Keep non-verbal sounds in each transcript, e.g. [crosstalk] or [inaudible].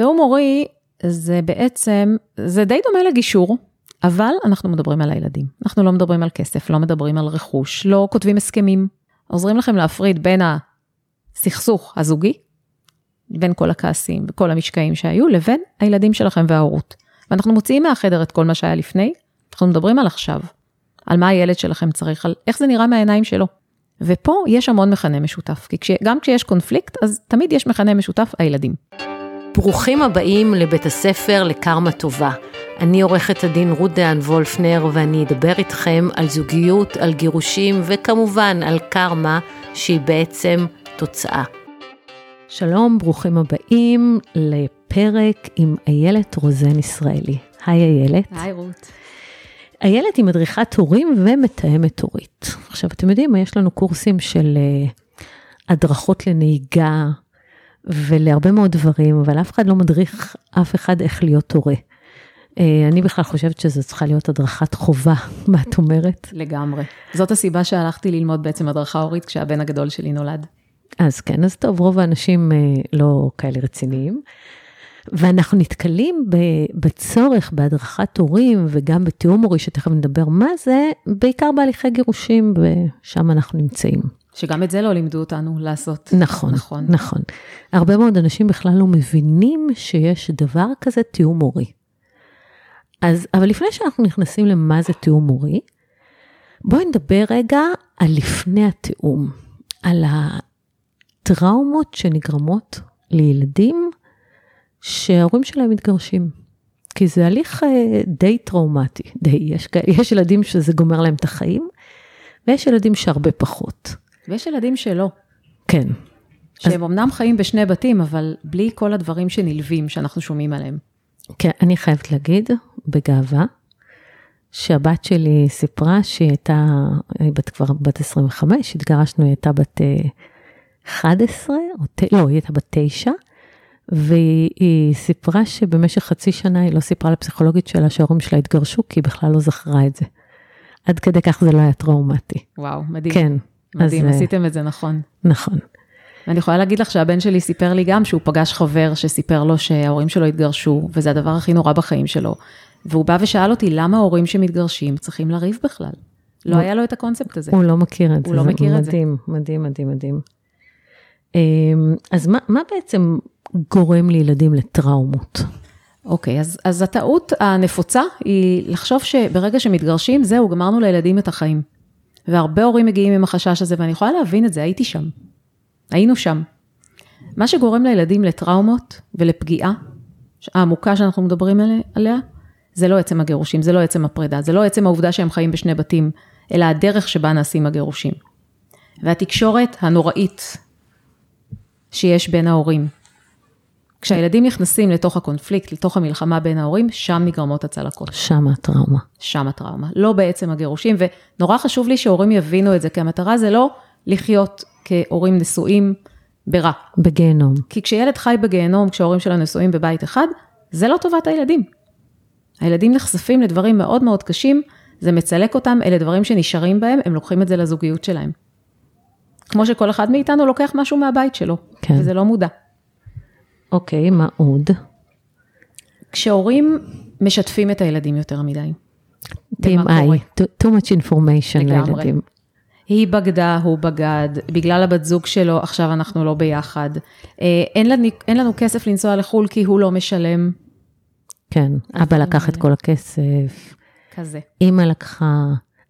תיאום הורי זה בעצם, זה די דומה לגישור, אבל אנחנו מדברים על הילדים. אנחנו לא מדברים על כסף, לא מדברים על רכוש, לא כותבים הסכמים. עוזרים לכם להפריד בין הסכסוך הזוגי, בין כל הכעסים וכל המשקעים שהיו, לבין הילדים שלכם וההורות. ואנחנו מוציאים מהחדר את כל מה שהיה לפני, אנחנו מדברים על עכשיו, על מה הילד שלכם צריך, על איך זה נראה מהעיניים שלו. ופה יש המון מכנה משותף, כי כש, גם כשיש קונפליקט, אז תמיד יש מכנה משותף, הילדים. ברוכים הבאים לבית הספר לקרמה טובה. אני עורכת הדין רות דהן וולפנר ואני אדבר איתכם על זוגיות, על גירושים וכמובן על קרמה שהיא בעצם תוצאה. שלום, ברוכים הבאים לפרק עם איילת רוזן ישראלי. היי איילת. היי רות. איילת היא מדריכת הורים ומתאמת הורית. עכשיו, אתם יודעים, יש לנו קורסים של uh, הדרכות לנהיגה ולהרבה מאוד דברים, אבל אף אחד לא מדריך אף אחד איך להיות הורה. Uh, אני בכלל חושבת שזו צריכה להיות הדרכת חובה, [laughs] מה את אומרת? לגמרי. זאת הסיבה שהלכתי ללמוד בעצם הדרכה הורית כשהבן הגדול שלי נולד. אז כן, אז טוב, רוב האנשים uh, לא כאלה רציניים. ואנחנו נתקלים בצורך בהדרכת הורים וגם בתיאום הורי, שתכף נדבר מה זה, בעיקר בהליכי גירושים, ושם אנחנו נמצאים. שגם את זה לא לימדו אותנו לעשות. נכון, נכון. נכון. הרבה מאוד אנשים בכלל לא מבינים שיש דבר כזה תיאום הורי. אז, אבל לפני שאנחנו נכנסים למה זה תיאום הורי, בואי נדבר רגע על לפני התיאום, על הטראומות שנגרמות לילדים שההורים שלהם מתגרשים. כי זה הליך אה, די טראומטי, די, יש, יש ילדים שזה גומר להם את החיים, ויש ילדים שהרבה פחות. ויש ילדים שלא. כן. שהם אז... אמנם חיים בשני בתים, אבל בלי כל הדברים שנלווים שאנחנו שומעים עליהם. כן, אני חייבת להגיד, בגאווה, שהבת שלי סיפרה שהיא הייתה, היא בת כבר בת 25, התגרשנו, היא הייתה בת 11, אה, או, לא, היא הייתה בת 9, והיא סיפרה שבמשך חצי שנה היא לא סיפרה לפסיכולוגית שלה שההורים שלה התגרשו, כי היא בכלל לא זכרה את זה. עד כדי כך זה לא היה טראומטי. וואו, מדהים. כן. מדהים, אז, עשיתם את זה נכון. נכון. ואני יכולה להגיד לך שהבן שלי סיפר לי גם שהוא פגש חבר שסיפר לו שההורים שלו התגרשו, וזה הדבר הכי נורא בחיים שלו. והוא בא ושאל אותי, למה ההורים שמתגרשים צריכים לריב בכלל? לא היה לו את הקונספט הזה. הוא לא מכיר את זה. הוא לא מכיר את זה. מדהים, מדהים, מדהים, מדהים. אמ, אז מה, מה בעצם גורם לילדים לטראומות. אוקיי, okay, אז, אז הטעות הנפוצה היא לחשוב שברגע שמתגרשים, זהו, גמרנו לילדים את החיים. והרבה הורים מגיעים עם החשש הזה, ואני יכולה להבין את זה, הייתי שם. היינו שם. מה שגורם לילדים לטראומות ולפגיעה העמוקה שאנחנו מדברים עליה, זה לא עצם הגירושים, זה לא עצם הפרידה, זה לא עצם העובדה שהם חיים בשני בתים, אלא הדרך שבה נעשים הגירושים. והתקשורת הנוראית שיש בין ההורים, כשהילדים נכנסים לתוך הקונפליקט, לתוך המלחמה בין ההורים, שם נגרמות הצלקות. שם הטראומה. שם הטראומה, לא בעצם הגירושים, ונורא חשוב לי שהורים יבינו את זה, כי המטרה זה לא לחיות כהורים נשואים ברע. בגיהנום. כי כשילד חי בגיהנום, כשההורים שלו נשואים בבית אחד, זה לא טובת הילדים. הילדים נחשפים לדברים מאוד מאוד קשים, זה מצלק אותם, אלה דברים שנשארים בהם, הם לוקחים את זה לזוגיות שלהם. כמו שכל אחד מאיתנו לוקח משהו מהבית שלו, כן. וזה לא מודע. אוקיי, מה עוד? כשהורים משתפים את הילדים יותר מדי. TMI, too much information לילדים. היא בגדה, הוא בגד, בגלל הבת זוג שלו, עכשיו אנחנו לא ביחד. אה, אין לנו, אין לנו כסף לנסוע לחו"ל כי הוא לא משלם. כן, אבא לקח את כל הכסף. כזה. אימא לקחה,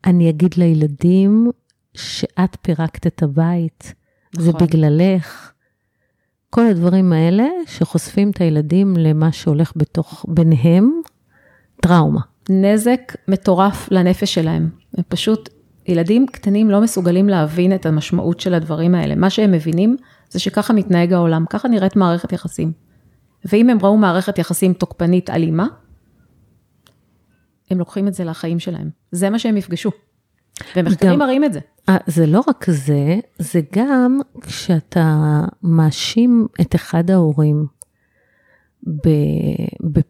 אני אגיד לילדים שאת פירקת את הבית, נכון. זה בגללך. כל הדברים האלה שחושפים את הילדים למה שהולך בתוך, ביניהם, טראומה. נזק מטורף לנפש שלהם. הם פשוט, ילדים קטנים לא מסוגלים להבין את המשמעות של הדברים האלה. מה שהם מבינים זה שככה מתנהג העולם, ככה נראית מערכת יחסים. ואם הם ראו מערכת יחסים תוקפנית אלימה, הם לוקחים את זה לחיים שלהם. זה מה שהם יפגשו. ומחקרים מראים את זה. אה, זה לא רק זה, זה גם כשאתה מאשים את אחד ההורים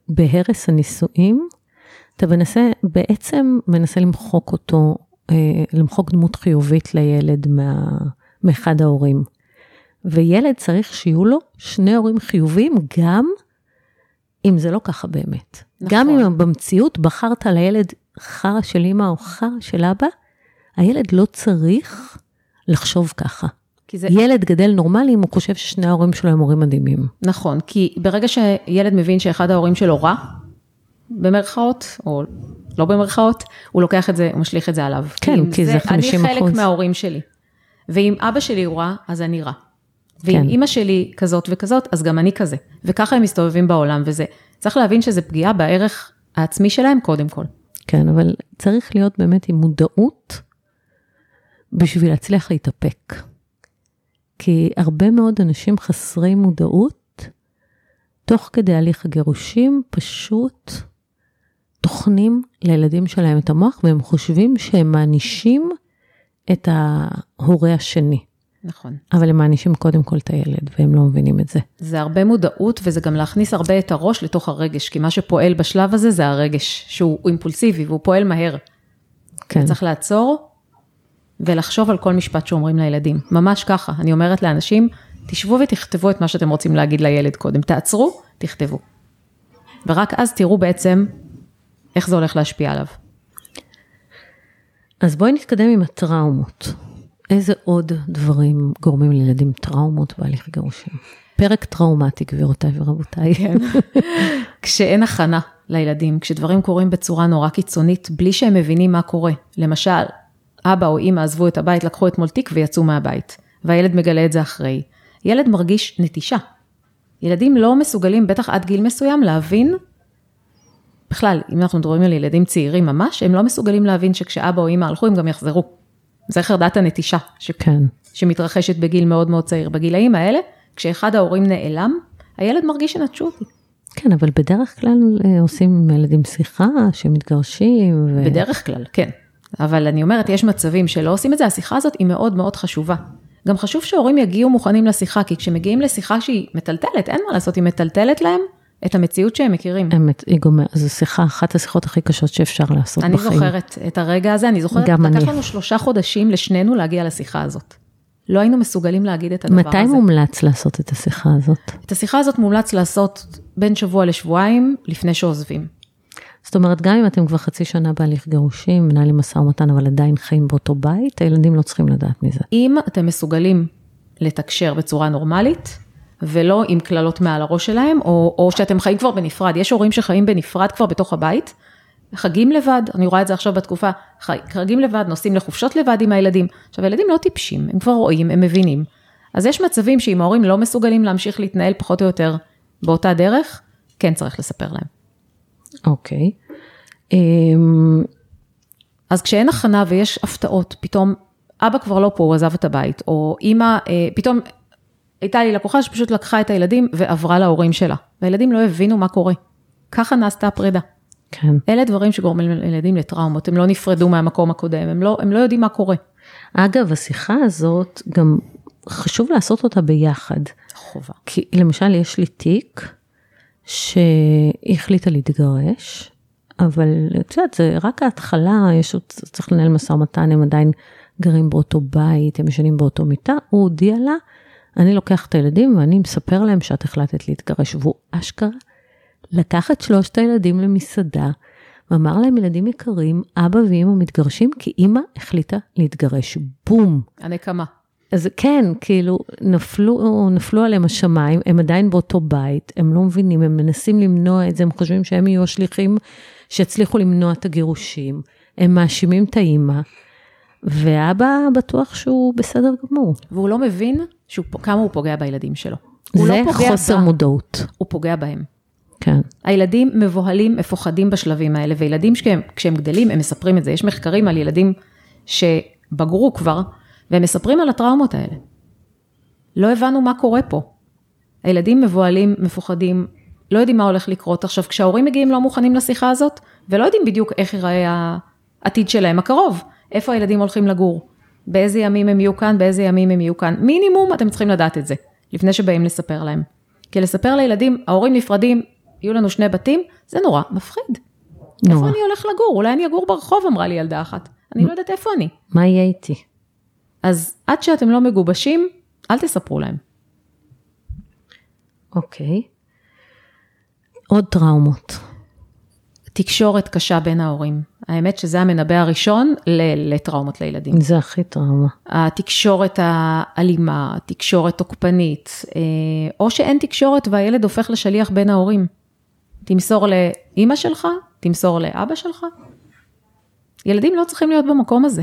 בהרס הנישואים, אתה מנסה, בעצם מנסה למחוק אותו, אה, למחוק דמות חיובית לילד מה, מאחד ההורים. וילד צריך שיהיו לו שני הורים חיוביים גם אם זה לא ככה באמת. נכון. גם אם במציאות בחרת לילד חרא של אמא או חרא של אבא, הילד לא צריך לחשוב ככה. כי זה, ילד גדל נורמלי אם הוא חושב ששני ההורים שלו הם הורים מדהימים. נכון, כי ברגע שילד מבין שאחד ההורים שלו רע, במרכאות, או לא במרכאות, הוא לוקח את זה, הוא משליך את זה עליו. כן, כי זה 50%. אני חלק מההורים שלי. ואם אבא שלי הוא רע, אז אני רע. ואם כן. אימא שלי כזאת וכזאת, אז גם אני כזה. וככה הם מסתובבים בעולם, וזה, צריך להבין שזה פגיעה בערך העצמי שלהם קודם כל. כן, אבל צריך להיות באמת עם מודעות בשביל להצליח להתאפק. כי הרבה מאוד אנשים חסרי מודעות, תוך כדי הליך הגירושים, פשוט טוחנים לילדים שלהם את המוח, והם חושבים שהם מענישים את ההורה השני. נכון. אבל הם מענישים קודם כל את הילד, והם לא מבינים את זה. זה הרבה מודעות, וזה גם להכניס הרבה את הראש לתוך הרגש, כי מה שפועל בשלב הזה זה הרגש, שהוא אימפולסיבי והוא פועל מהר. כן. צריך לעצור ולחשוב על כל משפט שאומרים לילדים. ממש ככה, אני אומרת לאנשים, תשבו ותכתבו את מה שאתם רוצים להגיד לילד קודם. תעצרו, תכתבו. ורק אז תראו בעצם איך זה הולך להשפיע עליו. אז בואי נתקדם עם הטראומות. איזה עוד דברים גורמים לילדים טראומות בהליך גירושים? פרק טראומטי, גבירותיי ורבותיי. כן. [laughs] כשאין הכנה לילדים, כשדברים קורים בצורה נורא קיצונית, בלי שהם מבינים מה קורה. למשל, אבא או אימא עזבו את הבית, לקחו אתמול תיק ויצאו מהבית, והילד מגלה את זה אחרי. ילד מרגיש נטישה. ילדים לא מסוגלים, בטח עד גיל מסוים, להבין, בכלל, אם אנחנו מדברים על ילדים צעירים ממש, הם לא מסוגלים להבין שכשאבא או אימא הלכו, הם גם יחזרו. זה חרדת הנטישה, ש... כן. שמתרחשת בגיל מאוד מאוד צעיר. בגילאים האלה, כשאחד ההורים נעלם, הילד מרגיש שנטשו אותי. כן, אבל בדרך כלל אה, עושים עם ילדים שיחה, שמתגרשים. ו... בדרך כלל, כן. אבל אני אומרת, יש מצבים שלא עושים את זה, השיחה הזאת היא מאוד מאוד חשובה. גם חשוב שהורים יגיעו מוכנים לשיחה, כי כשמגיעים לשיחה שהיא מטלטלת, אין מה לעשות, היא מטלטלת להם את המציאות שהם מכירים. אמת, היא גומרת, זו שיחה, אחת השיחות הכי קשות שאפשר לעשות אני בחיים. זוכרת את הרגע הזה, אני זוכרת, גם לקח אני. לנו שלושה חודשים לשנינו להגיע לשיחה הזאת. לא היינו מסוגלים להגיד את הדבר מתי הזה. מומלץ לעשות את השיחה הזאת? את השיחה הזאת מומלץ לעשות בין שבוע לשבועיים לפני שעוזבים. זאת אומרת, גם אם אתם כבר חצי שנה בהליך גירושים, מנהלים משא ומתן, אבל עדיין חיים באותו בית, הילדים לא צריכים לדעת מזה. אם אתם מסוגלים לתקשר בצורה נורמלית, ולא עם קללות מעל הראש שלהם, או, או שאתם חיים כבר בנפרד. יש הורים שחיים בנפרד כבר בתוך הבית, חגים לבד, אני רואה את זה עכשיו בתקופה, חג, חגים לבד, נוסעים לחופשות לבד עם הילדים. עכשיו, הילדים לא טיפשים, הם כבר רואים, הם מבינים. אז יש מצבים שאם ההורים לא מסוגלים להמשיך להתנהל פחות או יותר באותה דרך, כן צריך לספר להם. אוקיי. אמ, אז כשאין הכנה ויש הפתעות, פתאום אבא כבר לא פה, הוא עזב את הבית, או אימא, אה, פתאום הייתה לי לקוחה שפשוט לקחה את הילדים ועברה להורים שלה, והילדים לא הבינו מה קורה. ככה נעשתה הפרידה. כן. אלה דברים שגורמים לילדים לטראומות, הם לא נפרדו מהמקום הקודם, הם לא, הם לא יודעים מה קורה. אגב, השיחה הזאת, גם חשוב לעשות אותה ביחד. חובה. כי למשל, יש לי תיק שהיא החליטה להתגרש, אבל את יודעת, זה רק ההתחלה, יש עוד, צריך לנהל משא ומתן, הם עדיין גרים באותו בית, הם ישנים באותו מיטה, הוא הודיע לה, אני לוקח את הילדים ואני מספר להם שאת החלטת להתגרש, והוא אשכרה לקח את שלושת הילדים למסעדה, ואמר להם, ילדים יקרים, אבא ואמא מתגרשים כי אמא החליטה להתגרש. בום. הנקמה. אז כן, כאילו, נפלו, נפלו עליהם השמיים, הם עדיין באותו בית, הם לא מבינים, הם מנסים למנוע את זה, הם חושבים שהם יהיו השליחים שיצליחו למנוע את הגירושים, הם מאשימים את האימא, ואבא בטוח שהוא בסדר גמור. והוא לא מבין שהוא, כמה הוא פוגע בילדים שלו. זה לא חוסר בה, מודעות. הוא פוגע בהם. כן, הילדים מבוהלים, מפוחדים בשלבים האלה, וילדים שכשהם, כשהם גדלים, הם מספרים את זה. יש מחקרים על ילדים שבגרו כבר, והם מספרים על הטראומות האלה. לא הבנו מה קורה פה. הילדים מבוהלים, מפוחדים, לא יודעים מה הולך לקרות. עכשיו, כשההורים מגיעים לא מוכנים לשיחה הזאת, ולא יודעים בדיוק איך ייראה העתיד שלהם הקרוב, איפה הילדים הולכים לגור, באיזה ימים הם יהיו כאן, באיזה ימים הם יהיו כאן. מינימום אתם צריכים לדעת את זה, לפני שבאים לספר להם. כי לספר לילדים, ההורים נפרדים, יהיו לנו שני בתים, זה נורא מפחיד. נורא. איפה אני הולך לגור? אולי אני אגור ברחוב, אמרה לי ילדה אחת. אני לא יודעת איפה אני. מה יהיה איתי? אז עד שאתם לא מגובשים, אל תספרו להם. אוקיי. עוד טראומות. תקשורת קשה בין ההורים. האמת שזה המנבא הראשון לטראומות לילדים. זה הכי טראומה. התקשורת האלימה, תקשורת תוקפנית, אה, או שאין תקשורת והילד הופך לשליח בין ההורים. תמסור לאימא שלך, תמסור לאבא שלך. ילדים לא צריכים להיות במקום הזה.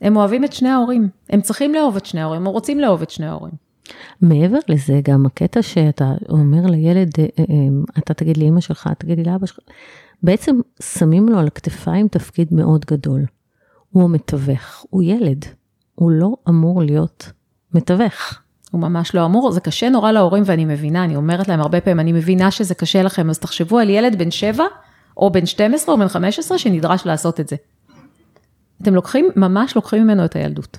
הם אוהבים את שני ההורים, הם צריכים לאהוב את שני ההורים, הם רוצים לאהוב את שני ההורים. מעבר לזה, גם הקטע שאתה אומר לילד, אה, אה, אתה תגיד לי אמא שלך, תגיד לי לאבא שלך, בעצם שמים לו על הכתפיים תפקיד מאוד גדול. הוא המתווך, הוא ילד, הוא לא אמור להיות מתווך. הוא ממש לא אמור, זה קשה נורא להורים ואני מבינה, אני אומרת להם הרבה פעמים, אני מבינה שזה קשה לכם, אז תחשבו על ילד בן 7 או בן 12 או בן 15 שנדרש לעשות את זה. אתם לוקחים, ממש לוקחים ממנו את הילדות.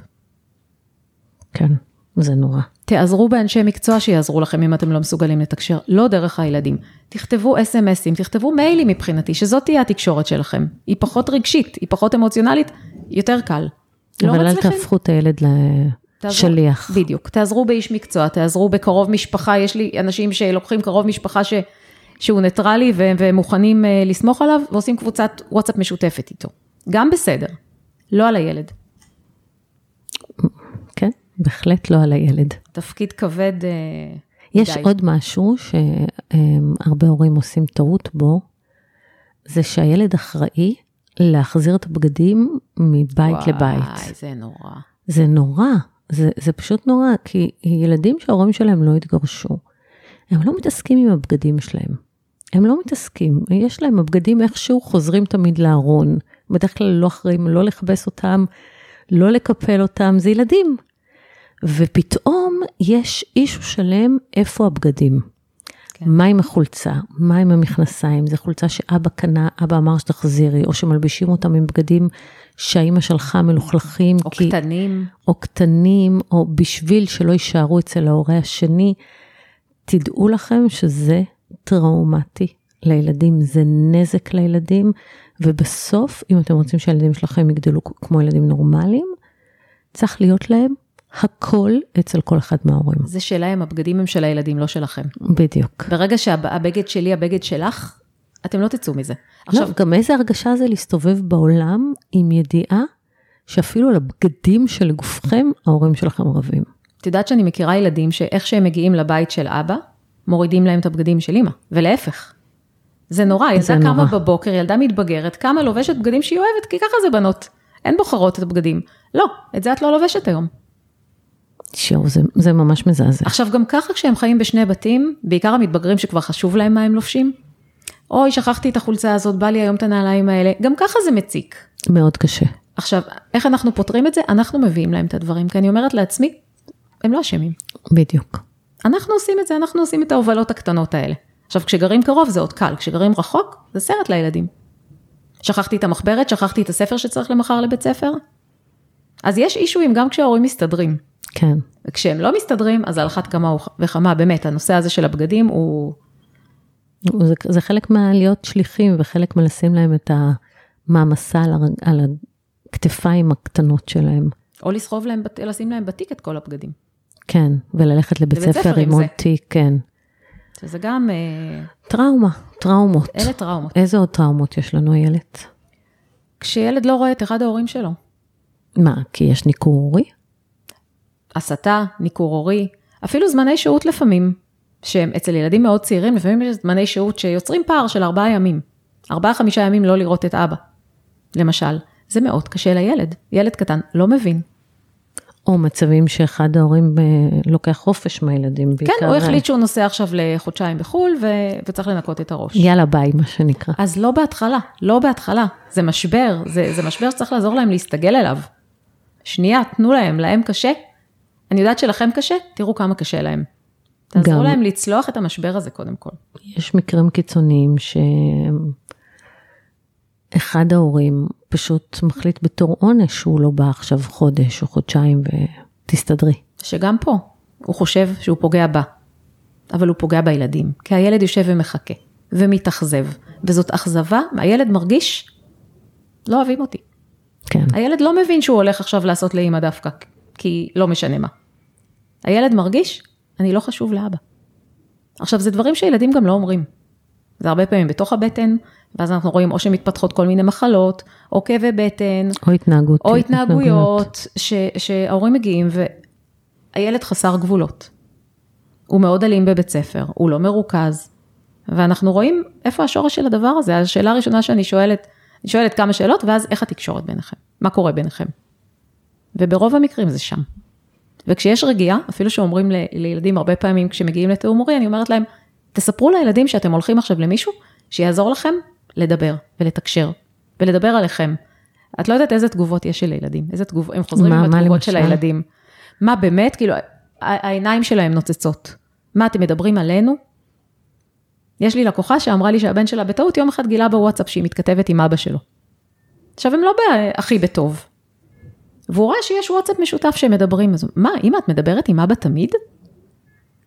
כן, זה נורא. תעזרו באנשי מקצוע שיעזרו לכם אם אתם לא מסוגלים לתקשר, לא דרך הילדים. תכתבו אס.אם.אסים, תכתבו מיילים מבחינתי, שזאת תהיה התקשורת שלכם. היא פחות רגשית, היא פחות אמוציונלית, יותר קל. לא אבל אל מצליחים? תהפכו את הילד תעזרו- לשליח. בדיוק, תעזרו באיש מקצוע, תעזרו בקרוב משפחה, יש לי אנשים שלוקחים קרוב משפחה ש, שהוא ניטרלי ו- ומוכנים אה, לסמוך עליו, ועושים קבוצת וואטסאפ משותפת איתו. גם בסדר, לא על הילד. כן, בהחלט לא על הילד. תפקיד כבד אה, יש מדי. עוד משהו שהרבה הורים עושים טעות בו, זה שהילד אחראי להחזיר את הבגדים מבית וואי, לבית. זה נורא. זה נורא, זה, זה פשוט נורא, כי ילדים שההורים שלהם לא התגרשו, הם לא מתעסקים עם הבגדים שלהם. הם לא מתעסקים, יש להם הבגדים איכשהו חוזרים תמיד לארון. בדרך כלל לא אחראים לא לכבס אותם, לא לקפל אותם, זה ילדים. ופתאום יש אישו שלם איפה הבגדים. כן. מה עם החולצה? מה עם המכנסיים? זו חולצה שאבא קנה, אבא אמר שתחזירי, או שמלבישים אותם עם בגדים שהאימא שלחה מלוכלכים. או כי... קטנים. או קטנים, או בשביל שלא יישארו אצל ההורה השני, תדעו לכם שזה טראומטי לילדים, זה נזק לילדים, ובסוף, אם אתם רוצים שהילדים שלכם יגדלו כמו ילדים נורמליים, צריך להיות להם הכל אצל כל אחד מההורים. זה שלהם, הבגדים הם של הילדים, לא שלכם. בדיוק. ברגע שהבגד שלי, הבגד שלך, אתם לא תצאו מזה. עכשיו, עכשיו, גם איזה הרגשה זה להסתובב בעולם עם ידיעה שאפילו על הבגדים של גופכם, ההורים שלכם רבים. את יודעת שאני מכירה ילדים שאיך שהם מגיעים לבית של אבא, מורידים להם את הבגדים של אימא, ולהפך. זה נורא, ילדה זה קמה נורא. בבוקר, ילדה מתבגרת, קמה לובשת בגדים שהיא אוהבת, כי ככה זה בנות. הן בוחרות את הבגדים. לא, את זה את לא לובשת היום. שיו, זה, זה ממש מזעזע. עכשיו, גם ככה כשהם חיים בשני בתים, בעיקר המתבגרים שכבר חשוב להם מה הם לובשים, אוי, שכחתי את החולצה הזאת, בא לי היום את הנעליים האלה, גם ככה זה מציק. מאוד קשה. עכשיו, איך אנחנו פותרים את זה? אנחנו מביאים להם את הדברים, כי אני אומרת לעצמי, הם לא אשמים. בדיוק. אנחנו עושים את זה, אנחנו עושים את ההובלות הקטנות האלה. עכשיו, כשגרים קרוב זה עוד קל, כשגרים רחוק, זה סרט לילדים. שכחתי את המחברת, שכחתי את הספר שצריך למחר לבית ספר. אז יש אישויים גם כשההורים מסתדרים. כן. וכשהם לא מסתדרים, אז על אחת כמה וכמה, באמת, הנושא הזה של הבגדים הוא... זה, זה חלק מהלהיות שליחים וחלק מלשים להם את המעמסה על, על הכתפיים הקטנות שלהם. או לסחוב להם, לשים להם בתיק את כל הבגדים. כן, וללכת לבית ספר עם עוד. תיק, כן. שזה גם, אה, טראומה, טראומות. אלה טראומות. איזה עוד טראומות יש לנו, איילת? כשילד לא רואה את אחד ההורים שלו, מה, כי יש ניכור הורי? הסתה, ניכור הורי, אפילו זמני שהות לפעמים, שהם אצל ילדים מאוד צעירים, לפעמים יש זמני שהות שיוצרים פער של ארבעה ימים. ארבעה, חמישה ימים לא לראות את אבא, למשל. זה מאוד קשה לילד. ילד קטן לא מבין. או מצבים שאחד ההורים אה, לוקח חופש מהילדים, בעיקר... כן, הוא החליט שהוא נוסע עכשיו לחודשיים בחו"ל, ו... וצריך לנקות את הראש. יאללה ביי, מה שנקרא. אז לא בהתחלה, לא בהתחלה. זה משבר, זה, זה משבר שצריך לעזור להם להסתגל אליו. שנייה, תנו להם, להם קשה. אני יודעת שלכם קשה, תראו כמה קשה להם. תעזרו גם- להם לצלוח את המשבר הזה קודם כל. יש מקרים קיצוניים שאחד ההורים פשוט מחליט בתור עונש שהוא לא בא עכשיו חודש או חודשיים ותסתדרי. שגם פה, הוא חושב שהוא פוגע בה, אבל הוא פוגע בילדים, כי הילד יושב ומחכה, ומתאכזב, וזאת אכזבה, הילד מרגיש, לא אוהבים אותי. כן, הילד לא מבין שהוא הולך עכשיו לעשות לאימא דווקא, כי לא משנה מה. הילד מרגיש, אני לא חשוב לאבא. עכשיו, זה דברים שילדים גם לא אומרים. זה הרבה פעמים בתוך הבטן, ואז אנחנו רואים או שמתפתחות כל מיני מחלות, או כאבי בטן, או התנהגות. או התנהגויות, ש, שההורים מגיעים והילד חסר גבולות. הוא מאוד אלים בבית ספר, הוא לא מרוכז, ואנחנו רואים איפה השורש של הדבר הזה. השאלה הראשונה שאני שואלת, אני שואלת כמה שאלות, ואז איך התקשורת ביניכם? מה קורה ביניכם? וברוב המקרים זה שם. וכשיש רגיעה, אפילו שאומרים לילדים הרבה פעמים כשמגיעים לתיאום מורי, אני אומרת להם, תספרו לילדים שאתם הולכים עכשיו למישהו שיעזור לכם לדבר ולתקשר ולדבר עליכם. את לא יודעת איזה תגובות יש של הילדים, איזה תגובות, הם חוזרים מה- עם התגובות של? הילדים. מה באמת, כאילו, העיניים שלהם נוצצות. מה, אתם מדברים עלינו? יש לי לקוחה שאמרה לי שהבן שלה בטעות יום אחד גילה בוואטסאפ שהיא מתכתבת עם אבא שלו. עכשיו, הם לא הכי בטוב. והוא רואה שיש וואטסאפ משותף שהם מדברים, אז מה, אמא, את מדברת עם אבא תמיד?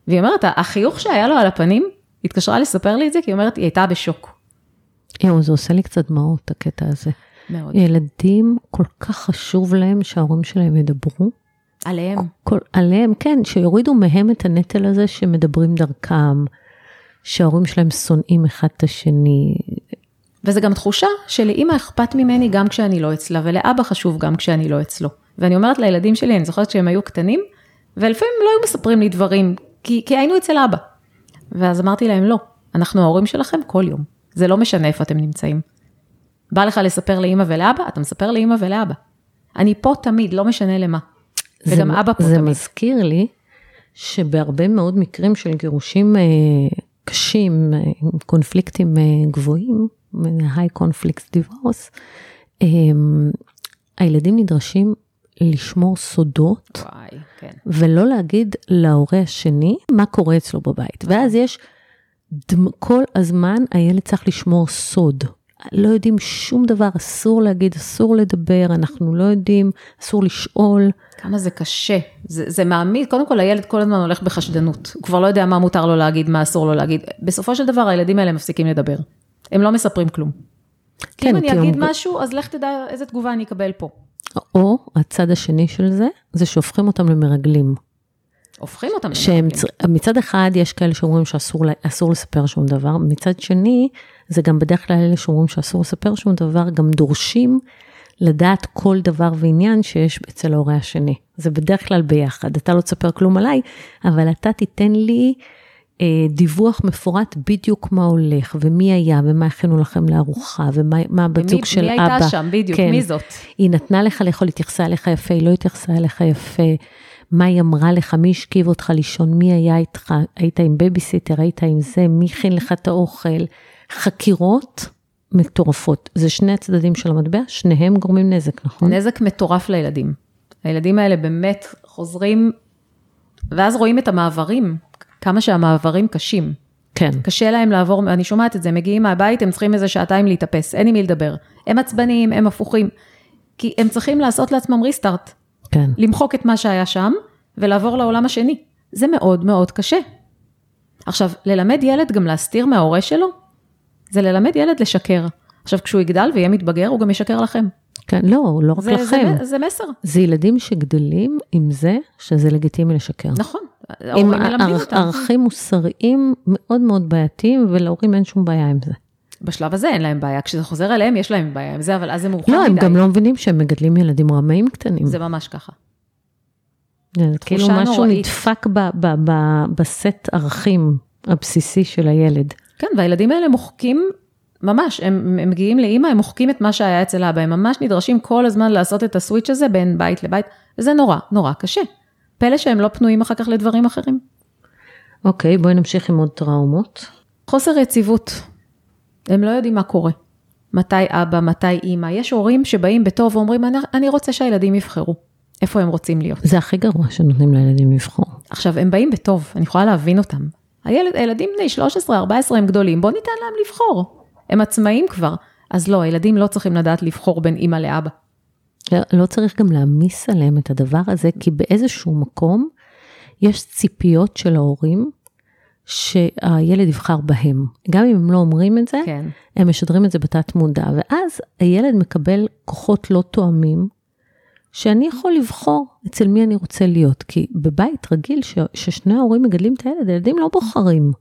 והיא אומרת, החיוך שהיה לו על הפנים, התקשרה לספר לי את זה, כי היא אומרת, היא הייתה בשוק. יואו, זה עושה לי קצת דמעות, הקטע הזה. מאוד. ילדים, כל כך חשוב להם שההורים שלהם ידברו. עליהם. כל, עליהם, כן, שיורידו מהם את הנטל הזה שמדברים דרכם, שההורים שלהם שונאים אחד את השני. וזה גם תחושה שלאמא אכפת ממני גם כשאני לא אצלה, ולאבא חשוב גם כשאני לא אצלו. ואני אומרת לילדים שלי, אני זוכרת שהם היו קטנים, ולפעמים לא היו מספרים לי דברים, כי, כי היינו אצל אבא. ואז אמרתי להם, לא, אנחנו ההורים שלכם כל יום. זה לא משנה איפה אתם נמצאים. בא לך לספר לאמא ולאבא, אתה מספר לאמא ולאבא. אני פה תמיד, לא משנה למה. וגם זה, אבא פה זה תמיד. מזכיר לי שבהרבה מאוד מקרים של גירושים אה, קשים, אה, עם קונפליקטים אה, גבוהים, high conflict divorce, אה, הילדים נדרשים לשמור סודות. וואי, כן. ולא להגיד להורה השני מה קורה אצלו בבית. ואז יש, דמ- כל הזמן הילד צריך לשמור סוד. לא יודעים שום דבר, אסור להגיד, אסור לדבר, אנחנו לא יודעים, אסור לשאול. כמה זה קשה, זה, זה מעמיד, קודם כל הילד כל הזמן הולך בחשדנות, הוא כבר לא יודע מה מותר לו להגיד, מה אסור לו להגיד. בסופו של דבר הילדים האלה מפסיקים לדבר, הם לא מספרים כלום. כי אם כן, אני אגיד הם- משהו, אז לך תדע איזה תגובה אני אקבל פה. או הצד השני של זה, זה שהופכים אותם למרגלים. הופכים אותם למרגלים. צר- מצד אחד יש כאלה שאומרים שאסור לספר שום דבר, מצד שני, זה גם בדרך כלל אלה שאומרים שאסור לספר שום דבר, גם דורשים לדעת כל דבר ועניין שיש אצל ההורה השני. זה בדרך כלל ביחד, אתה לא תספר כלום עליי, אבל אתה תיתן לי דיווח מפורט בדיוק מה הולך, ומי היה, ומה הכינו לכם לארוחה, ומה זוג של מי אבא. הייתה שם, בדיוק, כן. מי זאת? היא נתנה לך לאכול, התייחסה אליך יפה, היא לא התייחסה אליך יפה, מה היא אמרה לך, מי השכיב אותך לישון, מי היה איתך, היית עם בייביסיטר, היית עם זה, מי הכין לך את האוכל. חקירות מטורפות. זה שני הצדדים של המטבע, שניהם גורמים נזק, נכון? נזק מטורף לילדים. הילדים האלה באמת חוזרים, ואז רואים את המעברים, כמה שהמעברים קשים. כן. קשה להם לעבור, אני שומעת את זה, מגיעים מהבית, הם צריכים איזה שעתיים להתאפס, אין עם מי לדבר. הם עצבניים, הם הפוכים. כי הם צריכים לעשות לעצמם ריסטארט, כן. למחוק את מה שהיה שם ולעבור לעולם השני. זה מאוד מאוד קשה. עכשיו, ללמד ילד גם להסתיר מההורה שלו, זה ללמד ילד לשקר. עכשיו, כשהוא יגדל ויהיה מתבגר, הוא גם ישקר לכם. כן, לא, לא רק זה, לכם. זה, זה מסר, זה ילדים שגדלים עם זה שזה לגיטימי לשקר. נכון. ערכ- אותם. ערכים מוסריים מאוד מאוד בעייתיים, ולהורים אין שום בעיה עם זה. בשלב הזה אין להם בעיה, כשזה חוזר אליהם יש להם בעיה עם זה, אבל אז זה מאוחר לא, הם מדי. גם לא מבינים שהם מגדלים ילדים רמאים קטנים. זה ממש ככה. זה כאילו משהו נוראית. נדפק בסט ערכים הבסיסי של הילד. כן, והילדים האלה מוחקים, ממש, הם, הם מגיעים לאימא, הם מוחקים את מה שהיה אצל אבא, הם ממש נדרשים כל הזמן לעשות את הסוויץ' הזה בין בית לבית, וזה נורא, נורא קשה. פלא שהם לא פנויים אחר כך לדברים אחרים. אוקיי, בואי נמשיך עם עוד טראומות. חוסר יציבות, הם לא יודעים מה קורה. מתי אבא, מתי אימא. יש הורים שבאים בטוב ואומרים, אני, אני רוצה שהילדים יבחרו איפה הם רוצים להיות. זה הכי גרוע שנותנים לילדים לבחור. עכשיו, הם באים בטוב, אני יכולה להבין אותם. הילד, הילדים בני 13-14 הם גדולים, בוא ניתן להם לבחור. הם עצמאים כבר. אז לא, הילדים לא צריכים לדעת לבחור בין אימא לאבא. לא, לא צריך גם להעמיס עליהם את הדבר הזה, כי באיזשהו מקום יש ציפיות של ההורים שהילד יבחר בהם. גם אם הם לא אומרים את זה, כן. הם משדרים את זה בתת מודע, ואז הילד מקבל כוחות לא תואמים, שאני יכול לבחור אצל מי אני רוצה להיות, כי בבית רגיל ש, ששני ההורים מגדלים את הילד, הילדים לא בוחרים.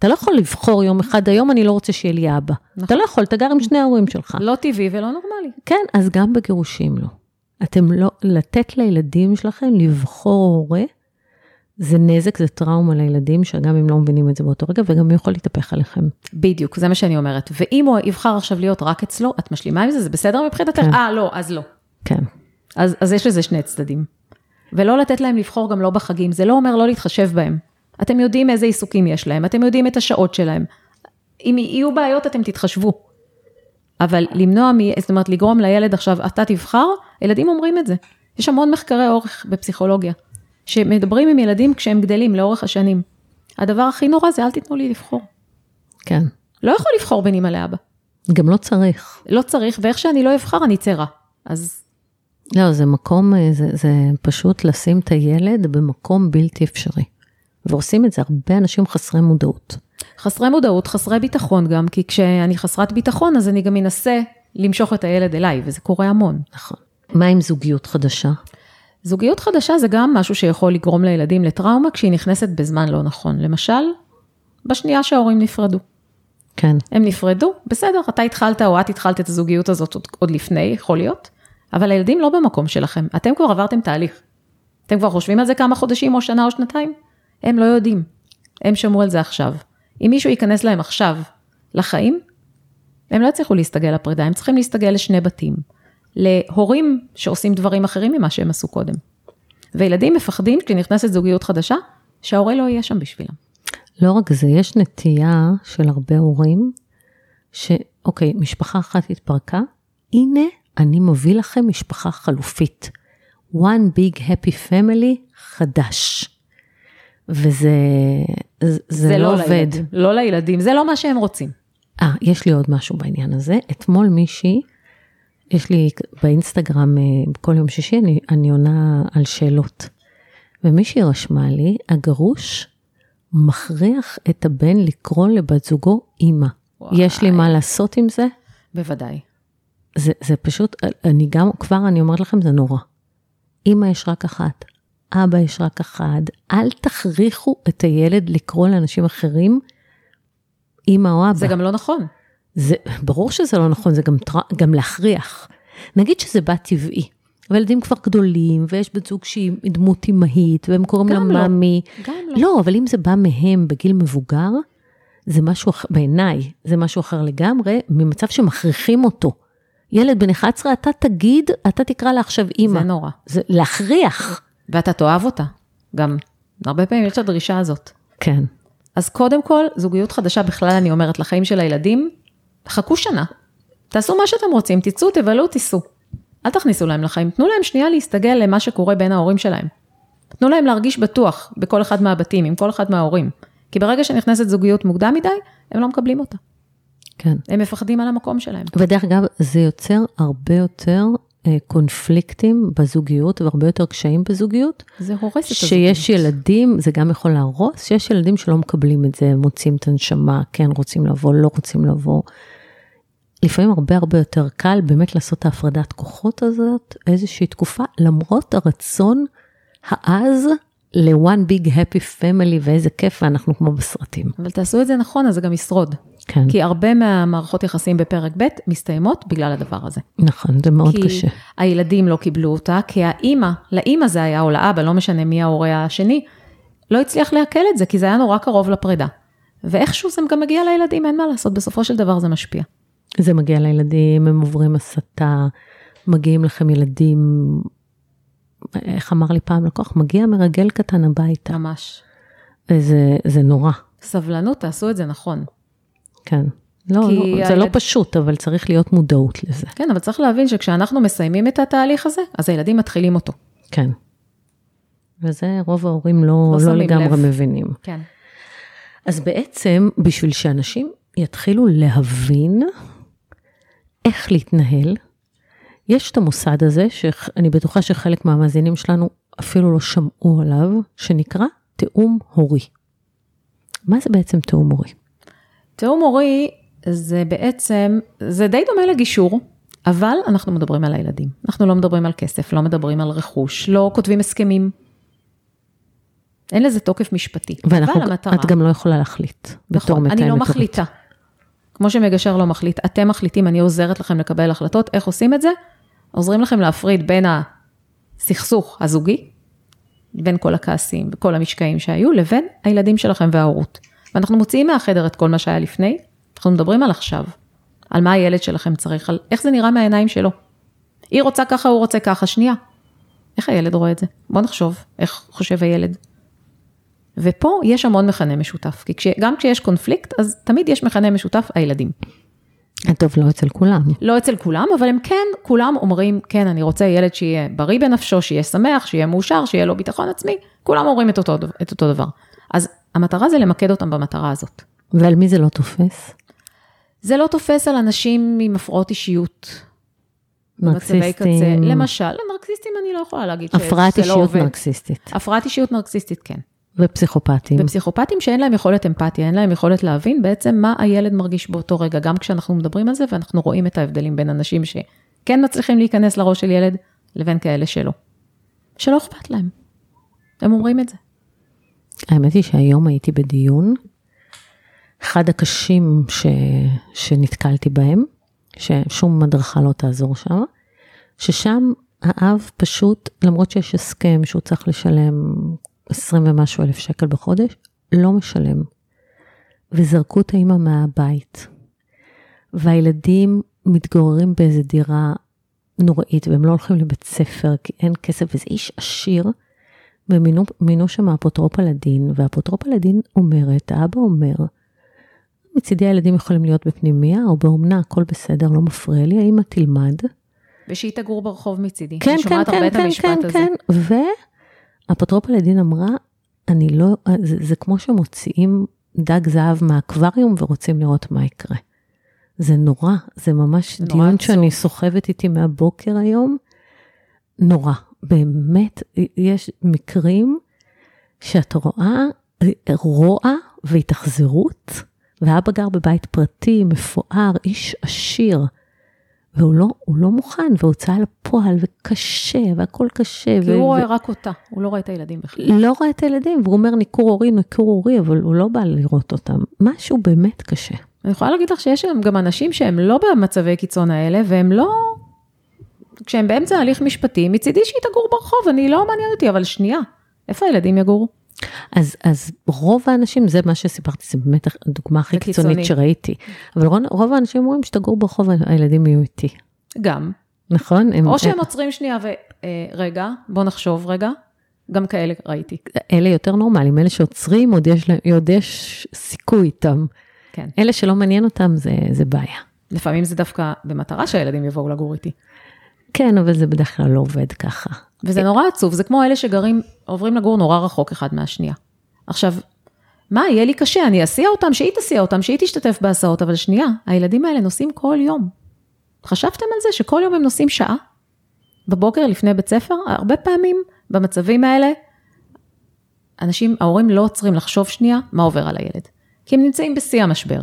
אתה לא יכול לבחור יום אחד, היום אני לא רוצה שיהיה לי אבא. נכון. אתה לא יכול, אתה גר עם שני ההורים שלך. לא טבעי ולא נורמלי. כן, אז גם בגירושים לא. אתם לא, לתת לילדים שלכם לבחור הורה, זה נזק, זה טראומה לילדים, שגם אם לא מבינים את זה באותו רגע, וגם יכול להתהפך עליכם. בדיוק, זה מה שאני אומרת. ואם הוא יבחר עכשיו להיות רק אצלו, את משלימה עם זה? זה בסדר מבחינתך? כן. אה, לא, אז לא. כן. אז, אז יש לזה שני צדדים. ולא לתת להם לבחור גם לא בחגים, זה לא אומר לא להתחשב בהם. אתם יודעים איזה עיסוקים יש להם, אתם יודעים את השעות שלהם. אם יהיו בעיות, אתם תתחשבו. אבל למנוע, מ- זאת אומרת, לגרום לילד עכשיו, אתה תבחר, ילדים אומרים את זה. יש המון מחקרי אורך בפסיכולוגיה, שמדברים עם ילדים כשהם גדלים לאורך השנים. הדבר הכי נורא זה אל תיתנו לי לבחור. כן. לא יכול לבחור בין אמא לאבא. גם לא צריך. לא צריך, ואיך שאני לא אבחר, אני רע. אז לא, זה מקום, אה, זה, זה פשוט לשים את הילד במקום בלתי אפשרי. ועושים את זה הרבה אנשים חסרי מודעות. חסרי מודעות, חסרי ביטחון גם, כי כשאני חסרת ביטחון, אז אני גם אנסה למשוך את הילד אליי, וזה קורה המון. נכון. מה עם זוגיות חדשה? זוגיות חדשה זה גם משהו שיכול לגרום לילדים לטראומה כשהיא נכנסת בזמן לא נכון. למשל, בשנייה שההורים נפרדו. כן. הם נפרדו, בסדר, אתה התחלת או את התחלת את הזוגיות הזאת עוד, עוד לפני, יכול להיות, אבל הילדים לא במקום שלכם, אתם כבר עברתם תהליך. אתם כבר חושבים על זה כמה חודשים או שנה או שנתיים? הם לא יודעים, הם שמעו על זה עכשיו. אם מישהו ייכנס להם עכשיו לחיים, הם לא יצליחו להסתגל לפרידה, הם צריכים להסתגל לשני בתים. להורים שעושים דברים אחרים ממה שהם עשו קודם. וילדים מפחדים, כשנכנסת זוגיות חדשה, שההורה לא יהיה שם בשבילם. לא רק זה, יש נטייה של הרבה הורים, שאוקיי, משפחה אחת התפרקה, הנה אני מביא לכם משפחה חלופית. one big happy family חדש. וזה זה, זה לא עובד. לילדים, לא לילדים, זה לא מה שהם רוצים. אה, יש לי עוד משהו בעניין הזה. אתמול מישהי, יש לי באינסטגרם, אה, כל יום שישי אני, אני עונה על שאלות. ומישהי רשמה לי, הגרוש מכריח את הבן לקרוא לבת זוגו אימא. וואי. יש לי מה לעשות עם זה? בוודאי. זה, זה פשוט, אני גם, כבר אני אומרת לכם, זה נורא. אימא יש רק אחת, אבא יש רק אחד, אל תכריחו את הילד לקרוא לאנשים אחרים אימא או אבא. זה גם לא נכון. זה, ברור שזה לא נכון, זה גם, גם להכריח. נגיד שזה בא טבעי, והילדים כבר גדולים, ויש בת זוג שהיא דמות אימהית, והם קוראים לה לא. מאמי. גם לא. לא, אבל אם זה בא מהם בגיל מבוגר, זה משהו אחר, בעיניי, זה משהו אחר לגמרי, ממצב שמכריחים אותו. ילד בן 11, אתה תגיד, אתה תקרא לה עכשיו אימא. זה נורא. זה להכריח. ואתה תאהב אותה. גם, הרבה פעמים יש את הדרישה הזאת. כן. אז קודם כל, זוגיות חדשה בכלל, אני אומרת, לחיים של הילדים, חכו שנה. תעשו מה שאתם רוצים, תצאו, תבלו, תיסעו. אל תכניסו להם לחיים, תנו להם שנייה להסתגל למה שקורה בין ההורים שלהם. תנו להם להרגיש בטוח בכל אחד מהבתים, עם כל אחד מההורים. כי ברגע שנכנסת זוגיות מוקדם מדי, הם לא מקבלים אותה. כן. הם מפחדים על המקום שלהם. ודרך אגב, זה יוצר הרבה יותר קונפליקטים בזוגיות והרבה יותר קשיים בזוגיות. זה הורס את הזוגיות. שיש ילדים, זה גם יכול להרוס, שיש ילדים שלא מקבלים את זה, מוצאים את הנשמה, כן רוצים לבוא, לא רוצים לבוא. לפעמים הרבה הרבה יותר קל באמת לעשות את ההפרדת כוחות הזאת, איזושהי תקופה, למרות הרצון העז ל-one big happy family ואיזה כיף, ואנחנו כמו בסרטים. אבל תעשו את זה נכון, אז זה גם ישרוד. כן, כי הרבה מהמערכות יחסים בפרק ב' מסתיימות בגלל הדבר הזה. נכון, זה מאוד כי קשה. הילדים לא קיבלו אותה, כי האימא, לאימא זה היה, או לאבא, לא משנה מי ההורה השני, לא הצליח לעכל את זה, כי זה היה נורא קרוב לפרידה. ואיכשהו זה גם מגיע לילדים, אין מה לעשות, בסופו של דבר זה משפיע. זה מגיע לילדים, הם עוברים הסתה, מגיעים לכם ילדים, איך אמר לי פעם לקוח, מגיע מרגל קטן הביתה. ממש. זה, זה נורא, סבלנות, תעשו את זה נכון. כן. לא, כי לא, זה לא הילד- פשוט, אבל צריך להיות מודעות לזה. כן, אבל צריך להבין שכשאנחנו מסיימים את התהליך הזה, אז הילדים מתחילים אותו. כן. וזה רוב ההורים לא, לא לא, לגמרי לב. מבינים. כן. אז בעצם, בשביל שאנשים יתחילו להבין איך להתנהל, יש את המוסד הזה, שאני בטוחה שחלק מהמאזינים שלנו אפילו לא שמעו עליו, שנקרא תיאום הורי. מה זה בעצם תיאום הורי? תיאום הורי זה בעצם, זה די דומה לגישור, אבל אנחנו מדברים על הילדים. אנחנו לא מדברים על כסף, לא מדברים על רכוש, לא כותבים הסכמים. אין לזה תוקף משפטי. ואנחנו, אבל המטרה... את גם לא יכולה להחליט בתור נכון, מתאמת אני לא. מחליטה. כמו שמגשר לא מחליט, אתם מחליטים, אני עוזרת לכם לקבל החלטות, איך עושים את זה? עוזרים לכם להפריד בין הסכסוך הזוגי, בין כל הכעסים וכל המשקעים שהיו, לבין הילדים שלכם וההורות. ואנחנו מוציאים מהחדר את כל מה שהיה לפני, אנחנו מדברים על עכשיו, על מה הילד שלכם צריך, על איך זה נראה מהעיניים שלו. היא רוצה ככה, הוא רוצה ככה, שנייה. איך הילד רואה את זה? בוא נחשוב, איך חושב הילד. ופה יש המון מכנה משותף, כי כש, גם כשיש קונפליקט, אז תמיד יש מכנה משותף, הילדים. טוב, לא אצל כולם. לא אצל כולם, אבל הם כן, כולם אומרים, כן, אני רוצה ילד שיהיה בריא בנפשו, שיהיה שמח, שיהיה מאושר, שיהיה לו ביטחון עצמי, כולם אומרים את אותו, את אותו דבר. אז המטרה זה למקד אותם במטרה הזאת. ועל מי זה לא תופס? זה לא תופס על אנשים עם הפרעות אישיות. נרקסיסטים. למשל, נרקסיסטים אני לא יכולה להגיד שזה הפרעת לא אישיות עובד. נרקסיסטית. הפרעת אישיות נרקסיסטית, כן. ופסיכופטים. ופסיכופטים שאין להם יכולת אמפתיה, אין להם יכולת להבין בעצם מה הילד מרגיש באותו רגע, גם כשאנחנו מדברים על זה, ואנחנו רואים את ההבדלים בין אנשים שכן מצליחים להיכנס לראש של ילד, לבין כאלה שלא. שלא אכפת להם. הם אומרים את זה. האמת היא שהיום הייתי בדיון, אחד הקשים ש... שנתקלתי בהם, ששום מדרכה לא תעזור שם, ששם האב פשוט, למרות שיש הסכם שהוא צריך לשלם 20 ומשהו אלף שקל בחודש, לא משלם. וזרקו את האימא מהבית. והילדים מתגוררים באיזה דירה נוראית, והם לא הולכים לבית ספר, כי אין כסף, וזה איש עשיר. ומינו מינו שם אפוטרופה לדין, והאפוטרופה לדין אומרת, האבא אומר, מצידי הילדים יכולים להיות בפנימיה או באומנה, הכל בסדר, לא מפריע לי, האמא תלמד. ושהיא תגור ברחוב מצידי. כן, כן, כן, כן, המשפט כן, הזה. כן, והאפוטרופה לדין אמרה, אני לא, זה, זה כמו שמוציאים דג זהב מהאקווריום ורוצים לראות מה יקרה. זה נורא, זה ממש נורא דיון עצוב. שאני סוחבת איתי מהבוקר היום. נורא, באמת, יש מקרים שאת רואה רוע והתאכזרות, ואבא גר בבית פרטי, מפואר, איש עשיר, והוא לא, לא מוכן, והוצאה לפועל, וקשה, והכל קשה. כי ו- הוא ו- רואה רק אותה, הוא לא רואה את הילדים בכלל. לא רואה את הילדים, והוא אומר ניכור הורי, ניכור הורי, אבל הוא לא בא לראות אותם. משהו באמת קשה. אני יכולה להגיד לך שיש גם אנשים שהם לא במצבי קיצון האלה, והם לא... כשהם באמצע הליך משפטי, מצידי שהיא תגור ברחוב, אני לא מעניין אותי, אבל שנייה, איפה הילדים יגורו? אז, אז רוב האנשים, זה מה שסיפרתי, זה באמת הדוגמה הכי קיצונית קיצוני. שראיתי. אבל רוב, רוב האנשים אומרים שתגור ברחוב, הילדים יהיו איתי. גם. נכון? הם, או שהם עוצרים שנייה ורגע, בוא נחשוב רגע, גם כאלה ראיתי. אלה יותר נורמליים, אלה שעוצרים, עוד יש, עוד יש סיכוי איתם. כן. אלה שלא מעניין אותם, זה, זה בעיה. לפעמים זה דווקא במטרה שהילדים יבואו לגור איתי. כן, אבל זה בדרך כלל לא עובד ככה. וזה נורא עצוב, זה כמו אלה שגרים, עוברים לגור נורא רחוק אחד מהשנייה. עכשיו, מה, יהיה לי קשה, אני אסיע אותם, שהיא תסיע אותם, שהיא תשתתף בהסעות, אבל שנייה, הילדים האלה נוסעים כל יום. חשבתם על זה שכל יום הם נוסעים שעה? בבוקר לפני בית ספר? הרבה פעמים במצבים האלה, אנשים, ההורים לא עוצרים לחשוב שנייה מה עובר על הילד. כי הם נמצאים בשיא המשבר.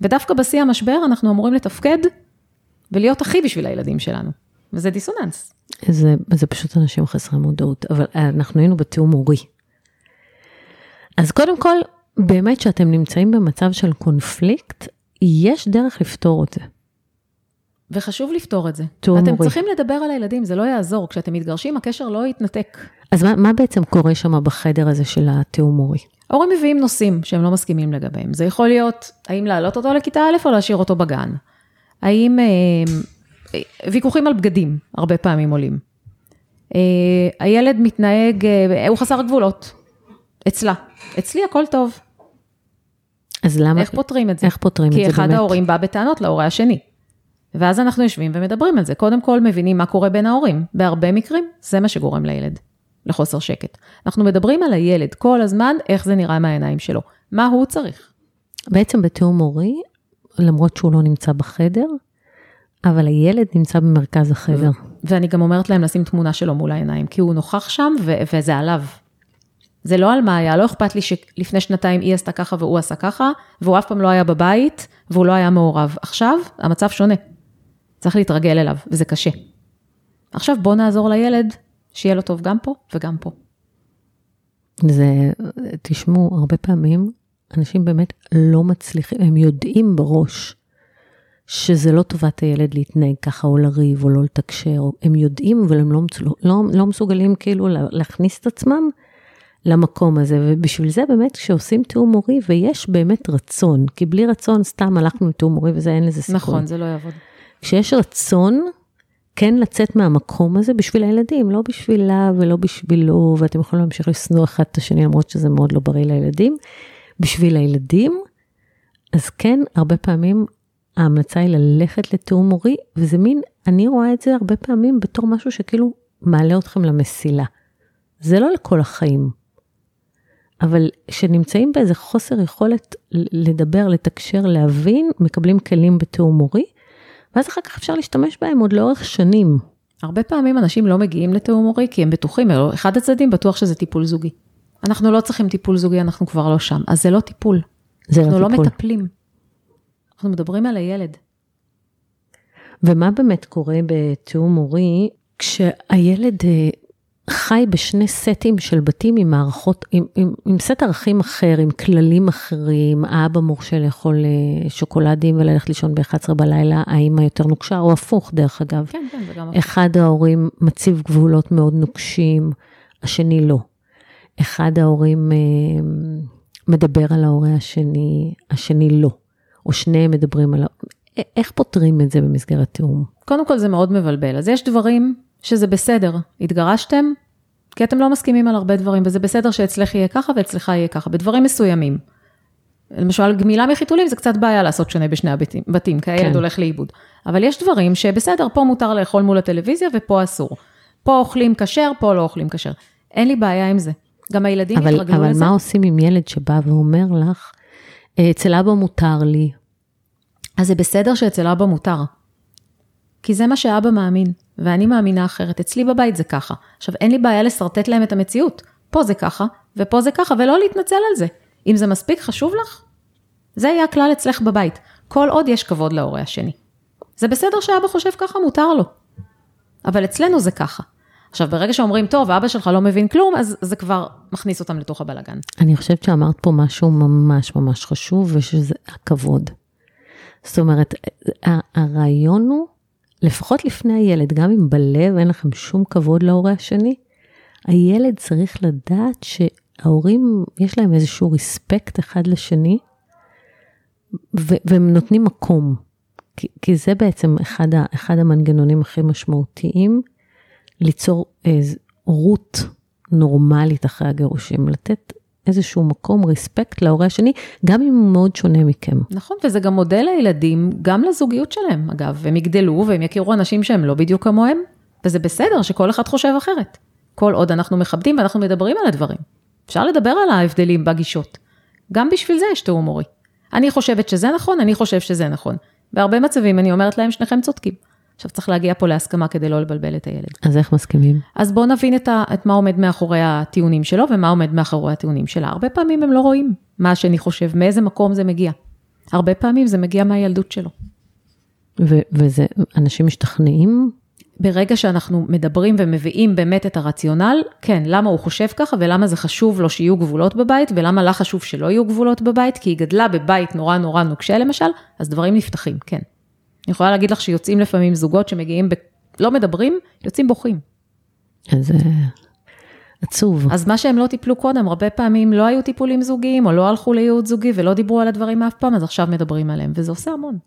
ודווקא בשיא המשבר אנחנו אמורים לתפקד ולהיות הכי בשביל הילדים שלנו. וזה דיסוננס. זה, זה פשוט אנשים חסרי מודעות, אבל אנחנו היינו בתיאום הורי. אז קודם כל, באמת שאתם נמצאים במצב של קונפליקט, יש דרך לפתור את זה. וחשוב לפתור את זה. תיאום אתם הורי. צריכים לדבר על הילדים, זה לא יעזור. כשאתם מתגרשים, הקשר לא יתנתק. אז מה, מה בעצם קורה שם בחדר הזה של התיאום הורי? ההורים מביאים נושאים שהם לא מסכימים לגביהם. זה יכול להיות, האם להעלות אותו לכיתה א' או להשאיר אותו בגן. האם, אה, אה, ויכוחים על בגדים, הרבה פעמים עולים. אה, הילד מתנהג, אה, הוא חסר גבולות. אצלה. אצלי הכל טוב. אז למה, איך פותרים את זה? איך פותרים את כי זה אחד באמת? ההורים בא בטענות להורה השני. ואז אנחנו יושבים ומדברים על זה. קודם כל מבינים מה קורה בין ההורים. בהרבה מקרים, זה מה שגורם לילד, לחוסר שקט. אנחנו מדברים על הילד כל הזמן, איך זה נראה מהעיניים שלו. מה הוא צריך. בעצם בתיאום הורי, למרות שהוא לא נמצא בחדר, אבל הילד נמצא במרכז החדר. ואני גם אומרת להם לשים תמונה שלו מול העיניים, כי הוא נוכח שם ו- וזה עליו. זה לא על מה היה, לא אכפת לי שלפני שנתיים היא עשתה ככה והוא עשה ככה, והוא אף פעם לא היה בבית, והוא לא היה מעורב. עכשיו, המצב שונה. צריך להתרגל אליו, וזה קשה. עכשיו בוא נעזור לילד, שיהיה לו טוב גם פה וגם פה. זה, תשמעו, הרבה פעמים אנשים באמת לא מצליחים, הם יודעים בראש שזה לא טובת הילד להתנהג ככה או לריב או לא לתקשר, הם יודעים אבל הם לא, לא, לא מסוגלים כאילו להכניס את עצמם למקום הזה, ובשביל זה באמת כשעושים תיאום מורי ויש באמת רצון, כי בלי רצון סתם הלכנו לתיאום מורי וזה אין לזה סיכוי. נכון, זה לא יעבוד. כשיש רצון, כן לצאת מהמקום הזה בשביל הילדים, לא בשבילה ולא בשבילו, ואתם יכולים להמשיך לשנוא אחד את השני למרות שזה מאוד לא בריא לילדים. בשביל הילדים, אז כן, הרבה פעמים ההמלצה היא ללכת לתיאום מורי, וזה מין, אני רואה את זה הרבה פעמים בתור משהו שכאילו מעלה אתכם למסילה. זה לא לכל החיים. אבל כשנמצאים באיזה חוסר יכולת לדבר, לתקשר, להבין, מקבלים כלים בתיאום מורי, ואז אחר כך אפשר להשתמש בהם עוד לאורך שנים. הרבה פעמים אנשים לא מגיעים לתיאום מורי כי הם בטוחים, אחד הצדדים בטוח שזה טיפול זוגי. אנחנו לא צריכים טיפול זוגי, אנחנו כבר לא שם. אז זה לא טיפול. זה לא אנחנו לא, לא מטפלים. אנחנו מדברים על הילד. ומה באמת קורה בתיאום מורי כשהילד אה, חי בשני סטים של בתים עם מערכות, עם, עם, עם סט ערכים אחר, עם כללים אחרים, האבא מורשה לאכול אה, שוקולדים וללכת לישון ב-11 בלילה, האמא יותר נוקשה, או הפוך דרך אגב. כן, כן, זה גם אחד ההורים מציב גבולות מאוד נוקשים, השני לא. אחד ההורים אה, מדבר על ההורה השני, השני לא, או שניהם מדברים על... איך פותרים את זה במסגרת תיאום? קודם כל זה מאוד מבלבל. אז יש דברים שזה בסדר, התגרשתם, כי אתם לא מסכימים על הרבה דברים, וזה בסדר שאצלך יהיה ככה ואצלך יהיה ככה, בדברים מסוימים. למשל, גמילה מחיתולים זה קצת בעיה לעשות שונה בשני הבתים, כי הילד כן. הולך לאיבוד. אבל יש דברים שבסדר, פה מותר לאכול מול הטלוויזיה ופה אסור. פה אוכלים כשר, פה לא אוכלים כשר. אין לי בעיה עם זה. גם הילדים אבל, יתרגלו אבל לזה. אבל מה עושים עם ילד שבא ואומר לך, אה, אצל אבא מותר לי? אז זה בסדר שאצל אבא מותר. כי זה מה שאבא מאמין, ואני מאמינה אחרת. אצלי בבית זה ככה. עכשיו, אין לי בעיה לשרטט להם את המציאות. פה זה ככה, ופה זה ככה, ולא להתנצל על זה. אם זה מספיק חשוב לך, זה יהיה הכלל אצלך בבית. כל עוד יש כבוד להורה השני. זה בסדר שאבא חושב ככה, מותר לו. אבל אצלנו זה ככה. עכשיו, ברגע שאומרים, טוב, אבא שלך לא מבין כלום, אז זה כבר מכניס אותם לתוך הבלגן. אני חושבת שאמרת פה משהו ממש ממש חשוב, ושזה הכבוד. זאת אומרת, הרעיון הוא, לפחות לפני הילד, גם אם בלב אין לכם שום כבוד להורה השני, הילד צריך לדעת שההורים, יש להם איזשהו ריספקט אחד לשני, והם נותנים מקום. כי, כי זה בעצם אחד, ה, אחד המנגנונים הכי משמעותיים, ליצור הורות נורמלית אחרי הגירושים, לתת איזשהו מקום, ריספקט להורה השני, גם אם הוא מאוד שונה מכם. נכון, וזה גם מודל לילדים, גם לזוגיות שלהם, אגב. הם יגדלו והם יכירו אנשים שהם לא בדיוק כמוהם, וזה בסדר שכל אחד חושב אחרת. כל עוד אנחנו מכבדים ואנחנו מדברים על הדברים. אפשר לדבר על ההבדלים בגישות. גם בשביל זה יש תיאום מורי. אני חושבת שזה נכון, אני חושב שזה נכון. בהרבה מצבים אני אומרת להם, שניכם צודקים. עכשיו צריך להגיע פה להסכמה כדי לא לבלבל את הילד. אז איך מסכימים? אז בואו נבין את, ה, את מה עומד מאחורי הטיעונים שלו ומה עומד מאחורי הטיעונים שלה. הרבה פעמים הם לא רואים מה השני חושב, מאיזה מקום זה מגיע. הרבה פעמים זה מגיע מהילדות שלו. ו- וזה, אנשים משתכנעים? ברגע שאנחנו מדברים ומביאים באמת את הרציונל, כן, למה הוא חושב ככה ולמה זה חשוב לו שיהיו גבולות בבית ולמה לה חשוב שלא יהיו גבולות בבית, כי היא גדלה בבית נורא נורא נוקשה למשל, אז דברים נפתחים, כן. אני יכולה להגיד לך שיוצאים לפעמים זוגות שמגיעים, ב... לא מדברים, יוצאים בוכים. אז עצוב. אז מה שהם לא טיפלו קודם, הרבה פעמים לא היו טיפולים זוגיים, או לא הלכו לייעוד זוגי ולא דיברו על הדברים אף פעם, אז עכשיו מדברים עליהם, וזה עושה המון.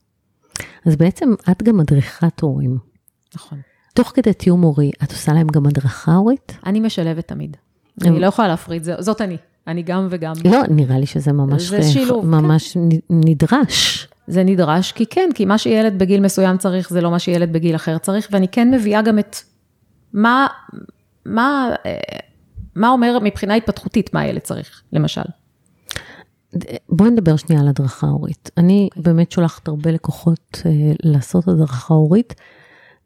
אז בעצם את גם מדריכת הורים. נכון. תוך כדי תיאום הורי, את עושה להם גם הדרכה הורית? אני משלבת תמיד. אני לא יכולה להפריד, זאת אני. אני גם וגם. לא, נראה לי שזה ממש, זה שילוב, ממש כן. נדרש. זה נדרש, כי כן, כי מה שילד בגיל מסוים צריך, זה לא מה שילד בגיל אחר צריך, ואני כן מביאה גם את מה, מה, מה אומר מבחינה התפתחותית, מה הילד צריך, למשל. בואי נדבר שנייה על הדרכה הורית. אני okay. אוקיי. באמת שולחת הרבה לקוחות אה, לעשות הדרכה הורית,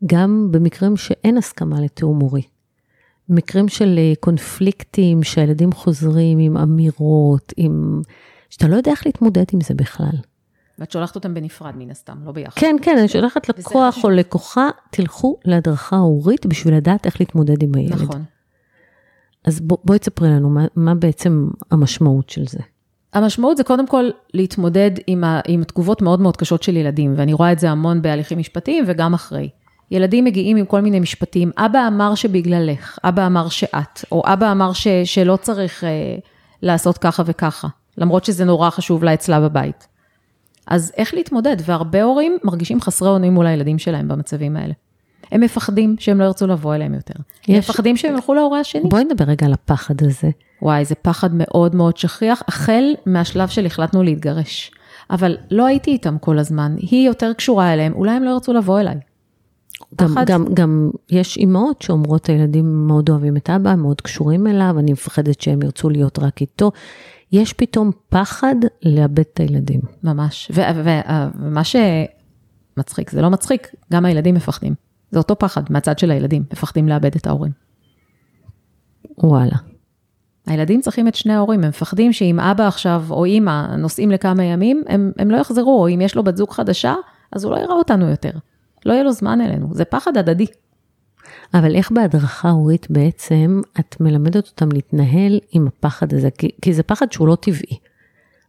גם במקרים שאין הסכמה לתיאום הורי. מקרים של אה, קונפליקטים, שהילדים חוזרים עם אמירות, עם... שאתה לא יודע איך להתמודד עם זה בכלל. ואת שולחת אותם בנפרד מן הסתם, לא ביחד. כן, כן, אני שולחת לקוח או לקוחה, תלכו להדרכה הורית בשביל לדעת איך להתמודד עם הילד. נכון. אז בוא, בואי תספרי לנו מה, מה בעצם המשמעות של זה. המשמעות זה קודם כל להתמודד עם, ה, עם תגובות מאוד מאוד קשות של ילדים, ואני רואה את זה המון בהליכים משפטיים וגם אחרי. ילדים מגיעים עם כל מיני משפטים, אבא אמר שבגללך, אבא אמר שאת, או אבא אמר ש, שלא צריך אה, לעשות ככה וככה, למרות שזה נורא חשוב לה אצלה בבית. אז איך להתמודד? והרבה הורים מרגישים חסרי אונים מול הילדים שלהם במצבים האלה. הם מפחדים שהם לא ירצו לבוא אליהם יותר. יש... הם מפחדים שהם ילכו להורה השני. בואי נדבר רגע על הפחד הזה. וואי, זה פחד מאוד מאוד שכיח, החל מהשלב של החלטנו להתגרש. אבל לא הייתי איתם כל הזמן, היא יותר קשורה אליהם, אולי הם לא ירצו לבוא אליי. גם, פחד... גם, גם יש אימהות שאומרות, הילדים מאוד אוהבים את אבא, מאוד קשורים אליו, אני מפחדת שהם ירצו להיות רק איתו. יש פתאום פחד לאבד את הילדים. ממש, ומה שמצחיק, זה לא מצחיק, גם הילדים מפחדים. זה אותו פחד מהצד של הילדים, מפחדים לאבד את ההורים. וואלה. הילדים צריכים את שני ההורים, הם מפחדים שאם אבא עכשיו או אימא נוסעים לכמה ימים, הם, הם לא יחזרו, או אם יש לו בת זוג חדשה, אז הוא לא יראה אותנו יותר. לא יהיה לו זמן אלינו, זה פחד הדדי. אבל איך בהדרכה הורית בעצם את מלמדת אותם להתנהל עם הפחד הזה? כי, כי זה פחד שהוא לא טבעי.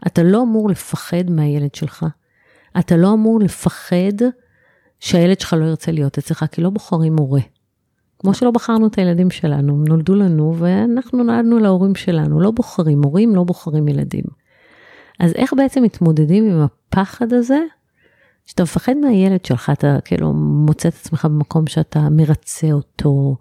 אתה לא אמור לפחד מהילד שלך. אתה לא אמור לפחד שהילד שלך לא ירצה להיות אצלך, כי לא בוחרים מורה. כמו שלא בחרנו את הילדים שלנו, הם נולדו לנו ואנחנו נולדנו להורים שלנו, לא בוחרים הורים, לא בוחרים ילדים. אז איך בעצם מתמודדים עם הפחד הזה, שאתה מפחד מהילד שלך, אתה כאילו מוצא את עצמך במקום שאתה מרצה אותו,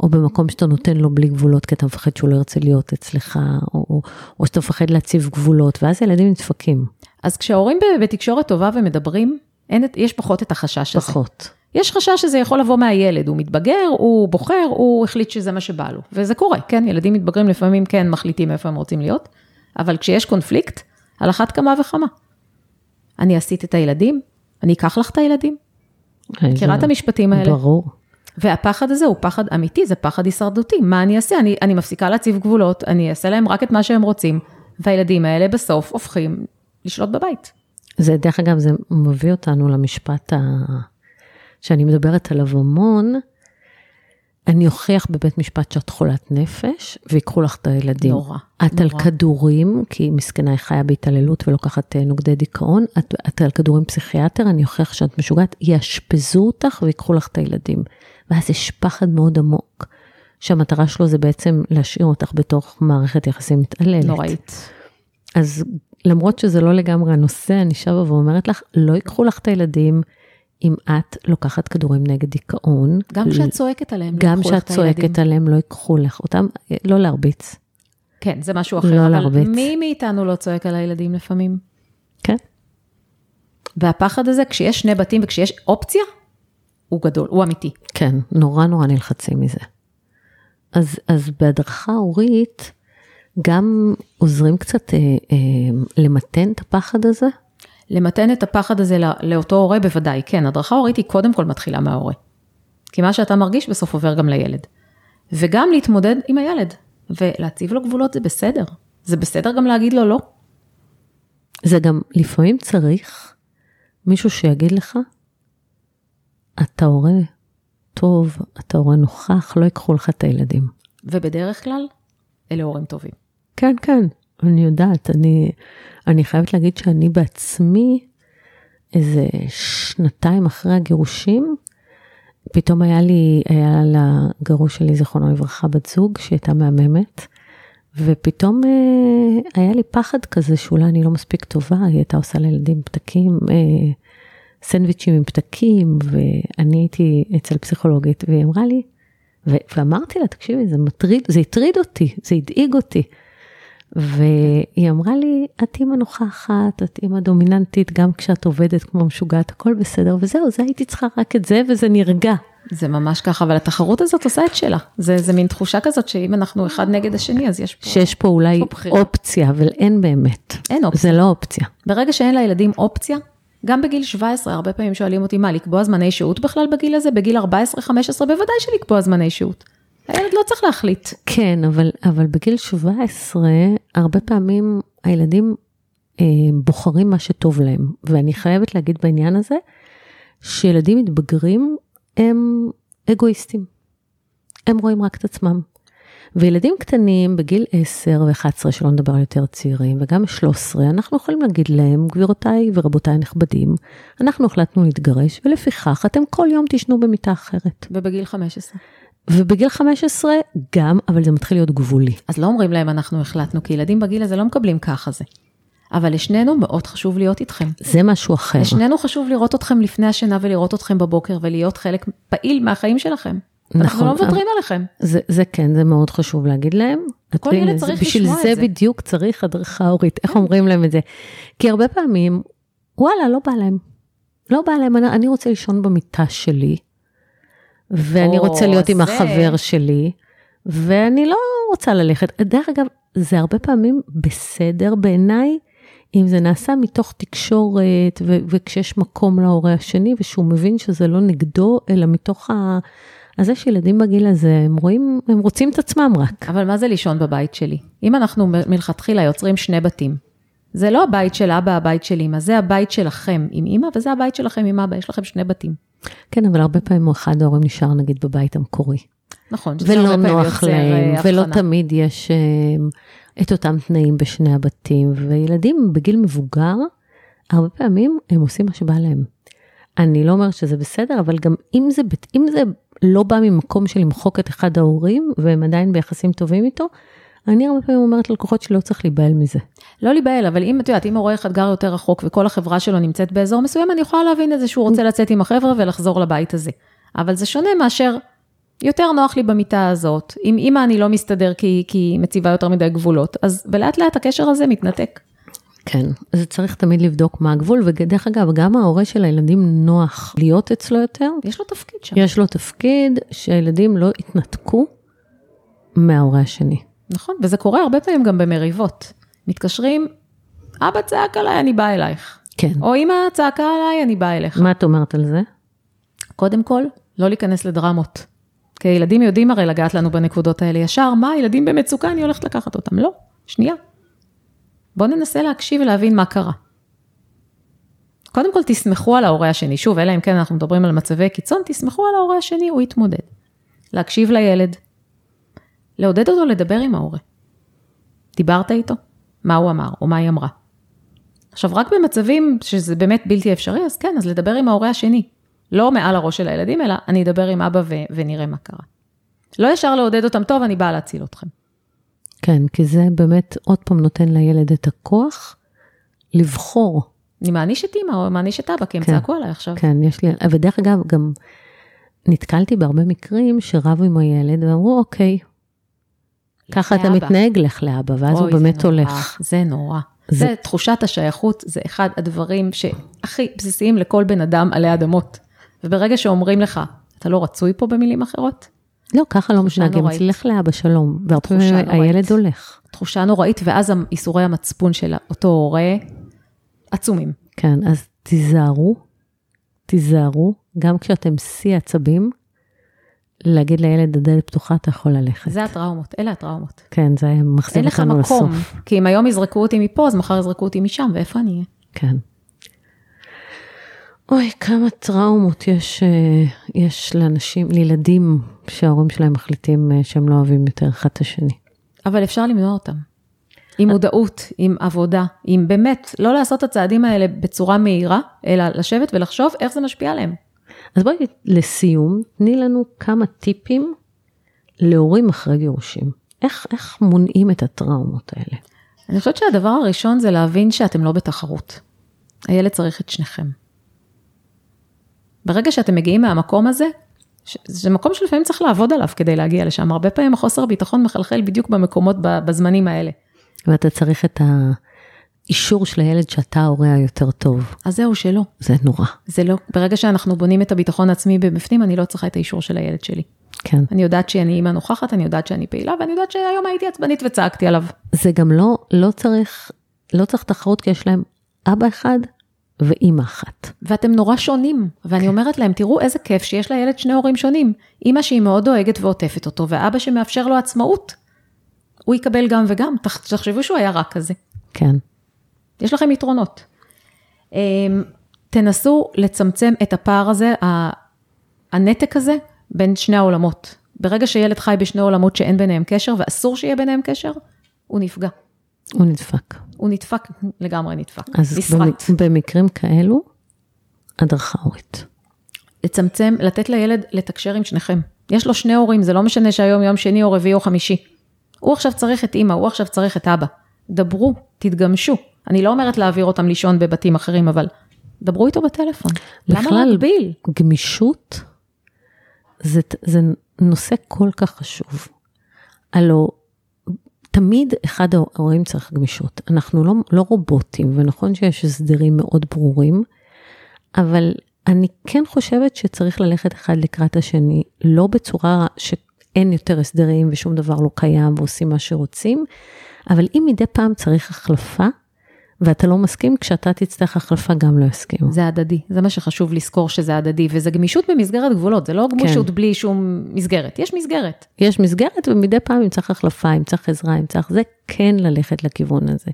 או במקום שאתה נותן לו בלי גבולות, כי אתה מפחד שהוא לא ירצה להיות אצלך, או, או שאתה מפחד להציב גבולות, ואז ילדים נדפקים. אז כשההורים בתקשורת טובה ומדברים, אין, יש פחות את החשש הזה. פחות. יש חשש שזה יכול לבוא מהילד, הוא מתבגר, הוא בוחר, הוא החליט שזה מה שבא לו. וזה קורה, כן, ילדים מתבגרים לפעמים כן מחליטים איפה הם רוצים להיות, אבל כשיש קונפליקט, על אחת כמה וכמה. אני אסיט את הילדים, אני אקח לך את הילדים. מכירה את המשפטים האלה? ברור. והפחד הזה הוא פחד אמיתי, זה פחד הישרדותי. מה אני אעשה? אני, אני מפסיקה להציב גבולות, אני אעשה להם רק את מה שהם רוצים, והילדים האלה בסוף הופכים לשלוט בבית. זה, דרך אגב, זה מביא אותנו למשפט ה... שאני מדברת עליו המון, אני אוכיח בבית משפט שאת חולת נפש, ויקחו לך את הילדים. נורא, את נורא. על כדורים, כי מסכנה היא חיה בהתעללות ולוקחת אה, נוגדי דיכאון, את, את על כדורים פסיכיאטר, אני אוכיח שאת משוגעת, יאשפזו אותך ויקחו לך את הילדים. ואז יש פחד מאוד עמוק, שהמטרה שלו זה בעצם להשאיר אותך בתוך מערכת יחסים מתעללת. נוראית. אז למרות שזה לא לגמרי הנושא, אני שבה ואומרת לך, לא ייקחו לך את הילדים. אם את לוקחת כדורים נגד דיכאון. גם כשאת צועקת עליהם, לא. גם כשאת צועקת עליהם, לא ייקחו לך אותם, לא להרביץ. כן, זה משהו אחר. לא אבל להרביץ. מי מאיתנו לא צועק על הילדים לפעמים? כן. והפחד הזה, כשיש שני בתים וכשיש אופציה, הוא גדול, הוא אמיתי. כן, נורא נורא נלחצים מזה. אז, אז בהדרכה הורית, גם עוזרים קצת אה, אה, למתן את הפחד הזה? למתן את הפחד הזה לאותו הורה בוודאי, כן, הדרכה הורית היא קודם כל מתחילה מההורה. כי מה שאתה מרגיש בסוף עובר גם לילד. וגם להתמודד עם הילד, ולהציב לו גבולות זה בסדר. זה בסדר גם להגיד לו לא. זה גם לפעמים צריך מישהו שיגיד לך, אתה הורה טוב, אתה הורה נוכח, לא ייקחו לך את הילדים. ובדרך כלל, אלה הורים טובים. כן, כן, אני יודעת, אני, אני חייבת להגיד שאני בעצמי, איזה שנתיים אחרי הגירושים, פתאום היה לי, היה לגרוש שלי, זיכרונו לברכה, בת זוג שהייתה מהממת, ופתאום אה, היה לי פחד כזה שאולי אני לא מספיק טובה, היא הייתה עושה לילדים פתקים, אה, סנדוויצ'ים עם פתקים, ואני הייתי אצל פסיכולוגית, והיא אמרה לי, ואמרתי לה, תקשיבי, זה מטריד, זה הטריד אותי, זה הדאיג אותי. והיא אמרה לי, את אימא נוכחת, את אימא דומיננטית, גם כשאת עובדת כמו משוגעת, הכל בסדר, וזהו, זה הייתי צריכה רק את זה, וזה נרגע. זה ממש ככה, אבל התחרות הזאת עושה את שלה. זה, זה מין תחושה כזאת שאם אנחנו אחד נגד השני, אז יש פה... שיש פה אולי פה אופציה, אבל אין באמת. אין אופציה. זה לא אופציה. ברגע שאין לילדים אופציה, גם בגיל 17, הרבה פעמים שואלים אותי, מה, לקבוע זמני שהות בכלל בגיל הזה? בגיל 14-15, בוודאי שלקבוע זמני שהות. הילד לא צריך להחליט. כן, אבל, אבל בגיל 17, הרבה פעמים הילדים אה, בוחרים מה שטוב להם. ואני חייבת להגיד בעניין הזה, שילדים מתבגרים הם אגואיסטים. הם רואים רק את עצמם. וילדים קטנים בגיל 10 ו-11, שלא נדבר על יותר צעירים, וגם 13, אנחנו יכולים להגיד להם, גבירותיי ורבותיי הנכבדים, אנחנו החלטנו להתגרש, ולפיכך אתם כל יום תישנו במיטה אחרת. ובגיל 15. ובגיל 15 גם, אבל זה מתחיל להיות גבולי. אז לא אומרים להם אנחנו החלטנו, כי ילדים בגיל הזה לא מקבלים ככה זה. אבל לשנינו מאוד חשוב להיות איתכם. זה משהו אחר. לשנינו חשוב לראות אתכם לפני השינה ולראות אתכם בבוקר ולהיות חלק פעיל מהחיים שלכם. נכון. אנחנו לא מוותרים עליכם. זה, זה כן, זה מאוד חשוב להגיד להם. כל ילד זה- צריך בשביל לשמוע את זה זה. כן. בדיוק צריך הדרכה הורית, איך אומרים להם את זה? כי הרבה פעמים, וואלה, לא בא להם. לא בא להם, אני, אני רוצה לישון במיטה שלי, ואני או, רוצה להיות עם זה- החבר שלי, ואני לא רוצה ללכת. דרך אגב, זה הרבה פעמים בסדר בעיניי, אם זה נעשה מתוך תקשורת, ו- וכשיש מקום להורה השני, ושהוא מבין שזה לא נגדו, אלא מתוך ה... אז יש ילדים בגיל הזה, הם רואים, הם רוצים את עצמם רק. אבל מה זה לישון בבית שלי? אם אנחנו מלכתחילה יוצרים שני בתים, זה לא הבית של אבא, הבית של אמא, זה הבית שלכם עם אמא, וזה הבית שלכם עם אבא, יש לכם שני בתים. כן, אבל הרבה פעמים אחד ההורים נשאר נגיד בבית המקורי. נכון, שזה ולא הרבה פעמים נוח יוצר, להם, אה, ולא הבחנה. תמיד יש אה, את אותם תנאים בשני הבתים, וילדים בגיל מבוגר, הרבה פעמים הם עושים מה שבא להם. אני לא אומרת שזה בסדר, אבל גם אם זה, אם זה לא בא ממקום של למחוק את אחד ההורים, והם עדיין ביחסים טובים איתו, אני הרבה פעמים אומרת ללקוחות שלא צריך להיבהל מזה. לא להיבהל, אבל אם את יודעת, אם הורה אחד גר יותר רחוק וכל החברה שלו נמצאת באזור מסוים, אני יכולה להבין את זה שהוא רוצה לצאת עם החבר'ה ולחזור לבית הזה. אבל זה שונה מאשר, יותר נוח לי במיטה הזאת, עם אמא אני לא מסתדר כי היא מציבה יותר מדי גבולות, אז ולאט לאט הקשר הזה מתנתק. כן, אז צריך תמיד לבדוק מה הגבול, ודרך אגב, גם ההורה של הילדים נוח להיות אצלו יותר, יש לו תפקיד שם. יש לו תפקיד שהילדים לא יתנתקו מההורה השני. נכון, וזה קורה הרבה פעמים גם במריבות. מתקשרים, אבא צעק עליי, אני באה אלייך. כן. או אמא צעקה עליי, אני באה אליך. מה את אומרת על זה? קודם כל, לא להיכנס לדרמות. כי ילדים יודעים הרי לגעת לנו בנקודות האלה ישר, מה, ילדים במצוקה, אני הולכת לקחת אותם. לא, שנייה. בואו ננסה להקשיב ולהבין מה קרה. קודם כל, תסמכו על ההורה השני. שוב, אלא אם כן אנחנו מדברים על מצבי קיצון, תסמכו על ההורה השני, הוא יתמודד. להקשיב לילד. לעודד אותו לדבר עם ההורה. דיברת איתו? מה הוא אמר, או מה היא אמרה. עכשיו, רק במצבים שזה באמת בלתי אפשרי, אז כן, אז לדבר עם ההורה השני. לא מעל הראש של הילדים, אלא אני אדבר עם אבא ו- ונראה מה קרה. לא ישר לעודד אותם, טוב, אני באה להציל אתכם. כן, כי זה באמת עוד פעם נותן לילד את הכוח לבחור. אני מעניש את אימא או מעניש את אבא, כי הם כן. צעקו עליי עכשיו. כן, יש לי, ודרך אגב, גם נתקלתי בהרבה מקרים שרבו עם הילד ואמרו, אוקיי, ככה אתה. מתנהג, לך לאבא, ואז הוא באמת הולך. זה נורא. זה- זה תחושת השייכות, זה אחד הדברים שהכי בסיסיים לכל בן אדם עלי אדמות. וברגע שאומרים לך, אתה לא רצוי פה במילים אחרות, לא, ככה לא תחושה מתנהגים, נוראית. לך לאבא שלום. והרבה תחושה פעמים נוראית. הילד הולך. תחושה נוראית, ואז איסורי המצפון של אותו הורה עצומים. כן, אז תיזהרו, תיזהרו, גם כשאתם שיא עצבים, להגיד לילד, הדלת פתוחה, אתה יכול ללכת. זה הטראומות, אלה הטראומות. כן, זה אין מחזיר לך אותנו מקום, לסוף. כי אם היום יזרקו אותי מפה, אז מחר יזרקו אותי משם, ואיפה אני אהיה? כן. אוי, כמה טראומות יש, אה, יש לאנשים, לילדים שההורים שלהם מחליטים אה, שהם לא אוהבים יותר אחד את השני. אבל אפשר למנוע אותם. עם מודעות, עם עבודה, עם באמת, לא לעשות את הצעדים האלה בצורה מהירה, אלא לשבת ולחשוב איך זה משפיע עליהם. אז בואי לסיום, תני לנו כמה טיפים להורים אחרי גירושים. איך, איך מונעים את הטראומות האלה? אני חושבת שהדבר הראשון זה להבין שאתם לא בתחרות. הילד צריך את שניכם. ברגע שאתם מגיעים מהמקום הזה, ש- זה מקום שלפעמים צריך לעבוד עליו כדי להגיע לשם. הרבה פעמים החוסר ביטחון מחלחל בדיוק במקומות, בזמנים האלה. ואתה צריך את האישור של הילד שאתה ההורה היותר טוב. אז זהו, שלא. זה נורא. זה לא, ברגע שאנחנו בונים את הביטחון העצמי בפנים, אני לא צריכה את האישור של הילד שלי. כן. אני יודעת שאני אימא נוכחת, אני יודעת שאני פעילה, ואני יודעת שהיום הייתי עצבנית וצעקתי עליו. זה גם לא, לא צריך, לא צריך תחרות כי יש להם אבא אחד ואימא אחת. ואתם נורא שונים, ואני אומרת להם, תראו איזה כיף שיש לילד שני הורים שונים. אימא שהיא מאוד דואגת ועוטפת אותו, ואבא שמאפשר לו עצמאות. הוא יקבל גם וגם, תח- תחשבו שהוא היה רק כזה. כן. יש לכם יתרונות. אמ, תנסו לצמצם את הפער הזה, הנתק הזה, בין שני העולמות. ברגע שילד חי בשני עולמות שאין ביניהם קשר, ואסור שיהיה ביניהם קשר, הוא נפגע. הוא נדפק. הוא נדפק, לגמרי נדפק. אז נסרט. במקרים כאלו, הדרכה הורית. לצמצם, לתת לילד לתקשר עם שניכם. יש לו שני הורים, זה לא משנה שהיום יום שני או רביעי או חמישי. הוא עכשיו צריך את אימא, הוא עכשיו צריך את אבא. דברו, תתגמשו. אני לא אומרת להעביר אותם לישון בבתים אחרים, אבל דברו איתו בטלפון. למה להגביל? גמישות זה, זה נושא כל כך חשוב. הלו, תמיד אחד ההורים צריך גמישות. אנחנו לא, לא רובוטים, ונכון שיש הסדרים מאוד ברורים, אבל אני כן חושבת שצריך ללכת אחד לקראת השני, לא בצורה שאין יותר הסדרים ושום דבר לא קיים ועושים מה שרוצים, אבל אם מדי פעם צריך החלפה, ואתה לא מסכים, כשאתה תצטרך החלפה גם לא יסכימו. זה הדדי, זה מה שחשוב לזכור שזה הדדי, וזה גמישות במסגרת גבולות, זה לא גמישות כן. בלי שום מסגרת, יש מסגרת. יש מסגרת ומדי פעם אם צריך החלפה, אם צריך עזרה, אם צריך זה, כן ללכת לכיוון הזה.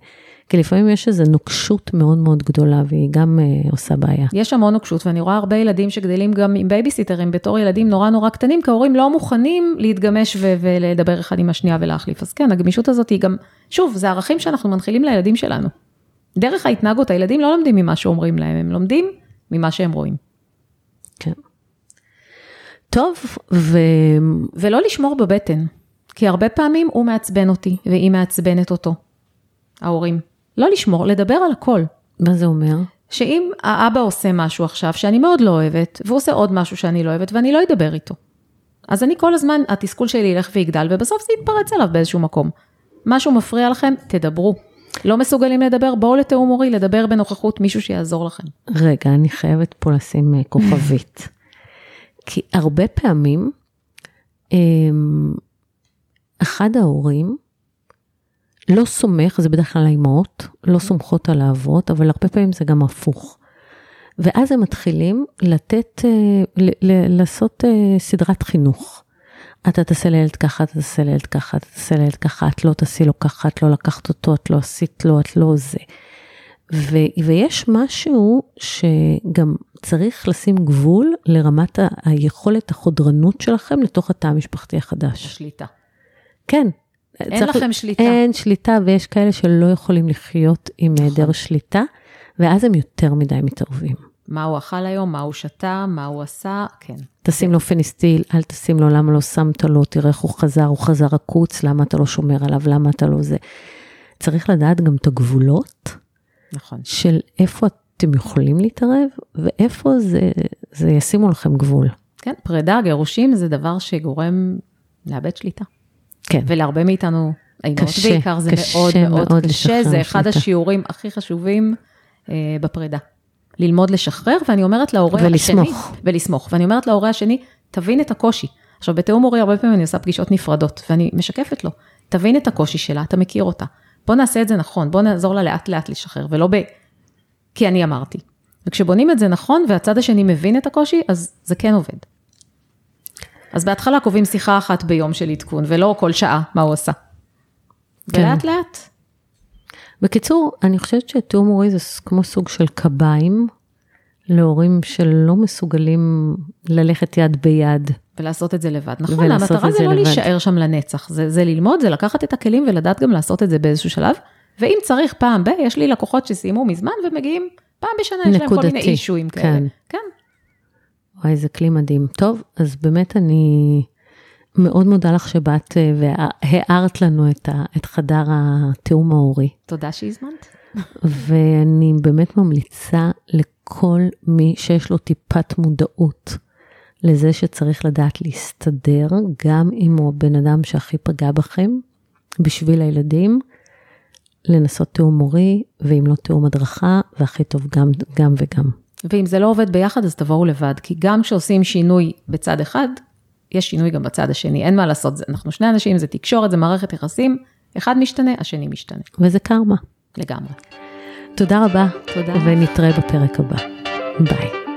כי לפעמים יש איזו נוקשות מאוד מאוד גדולה והיא גם uh, עושה בעיה. יש המון נוקשות, ואני רואה הרבה ילדים שגדלים גם עם בייביסיטרים בתור ילדים נורא נורא קטנים, כי ההורים לא מוכנים להתגמש ו- ולדבר אחד עם השנייה ולהחליף. אז כן, הגמישות הזאת היא גם, שוב, זה ערכים שאנחנו מנחילים לילדים שלנו. דרך ההתנהגות, הילדים לא לומדים ממה שאומרים להם, הם לומדים ממה שהם רואים. כן. טוב, ו... ולא לשמור בבטן, כי הרבה פעמים הוא מעצבן אותי, והיא מעצבנת אותו, ההורים. לא לשמור, לדבר על הכל. מה זה אומר? שאם האבא עושה משהו עכשיו שאני מאוד לא אוהבת, והוא עושה עוד משהו שאני לא אוהבת, ואני לא אדבר איתו. אז אני כל הזמן, התסכול שלי ילך ויגדל, ובסוף זה יתפרץ עליו באיזשהו מקום. משהו מפריע לכם, תדברו. לא מסוגלים לדבר, בואו לתיאום הורי, לדבר בנוכחות מישהו שיעזור לכם. רגע, אני חייבת פה לשים אה, כוכבית. [laughs] כי הרבה פעמים, אמ, אחד ההורים לא סומך, זה בדרך כלל האימהות, לא סומכות על האבות, אבל הרבה פעמים זה גם הפוך. ואז הם מתחילים לתת, אה, ל- ל- לעשות אה, סדרת חינוך. אתה תעשה לילד ככה, אתה תעשה לילד ככה, אתה תעשה לילד ככה, את לא תעשי לו ככה, את לא לקחת אותו, את לא עשית לו, את לא זה. ו- ויש משהו שגם צריך לשים גבול לרמת ה- היכולת החודרנות שלכם לתוך התא המשפחתי החדש. שליטה. כן. אין צריך- לכם שליטה. אין שליטה, ויש כאלה שלא יכולים לחיות עם נכון. היעדר שליטה, ואז הם יותר מדי מתערבים. מה הוא אכל היום, מה הוא שתה, מה הוא עשה, כן. תשים לו פניסטיל, אל תשים לו, למה לא שמת לו, תראה איך הוא חזר, הוא חזר עקוץ, למה אתה לא שומר עליו, למה אתה לא זה. צריך לדעת גם את הגבולות נכון. של איפה אתם יכולים להתערב, ואיפה זה, זה ישימו לכם גבול. כן, פרידה, גירושים זה דבר שגורם לאבד שליטה. כן. ולהרבה מאיתנו, האימהות קשה, בעיקר, זה קשה מאוד מאוד מאוד קשה, זה אחד שליטה. השיעורים הכי חשובים אה, בפרידה. ללמוד לשחרר, ואני אומרת להורה ולסמוך. השני, ולסמוך, ואני אומרת להורה השני, תבין את הקושי. עכשיו, בתיאום הורי הרבה פעמים אני עושה פגישות נפרדות, ואני משקפת לו, תבין את הקושי שלה, אתה מכיר אותה. בוא נעשה את זה נכון, בוא נעזור לה לאט לאט לשחרר, ולא ב... כי אני אמרתי. וכשבונים את זה נכון, והצד השני מבין את הקושי, אז זה כן עובד. אז בהתחלה קובעים שיחה אחת ביום של עדכון, ולא כל שעה מה הוא עשה. כן. ולאט לאט, בקיצור, אני חושבת שתיאום הורי זה כמו סוג של קביים להורים שלא מסוגלים ללכת יד ביד. ולעשות את זה לבד. נכון, המטרה זה זה לא לבד. להישאר שם לנצח, זה, זה ללמוד, זה לקחת את הכלים ולדעת גם לעשות את זה באיזשהו שלב. ואם צריך פעם ב, יש לי לקוחות שסיימו מזמן ומגיעים פעם בשנה, יש להם כל מיני נקודתי, אישויים כאלה. כן. כן. וואי, זה כלי מדהים. טוב, אז באמת אני מאוד מודה לך שבאת אה, והארת לנו את, ה, את חדר התיאום ההורי. תודה שהזמנת. ואני באמת ממליצה לכל מי שיש לו טיפת מודעות לזה שצריך לדעת להסתדר, גם אם הוא הבן אדם שהכי פגע בכם, בשביל הילדים, לנסות תיאום מורי, ואם לא תיאום הדרכה, והכי טוב גם, גם וגם. ואם זה לא עובד ביחד, אז תבואו לבד, כי גם כשעושים שינוי בצד אחד, יש שינוי גם בצד השני, אין מה לעשות, זה- אנחנו שני אנשים, זה תקשורת, זה מערכת יחסים, אחד משתנה, השני משתנה, וזה קרמה. לגמרי. תודה רבה, תודה. ונתראה בפרק הבא. ביי.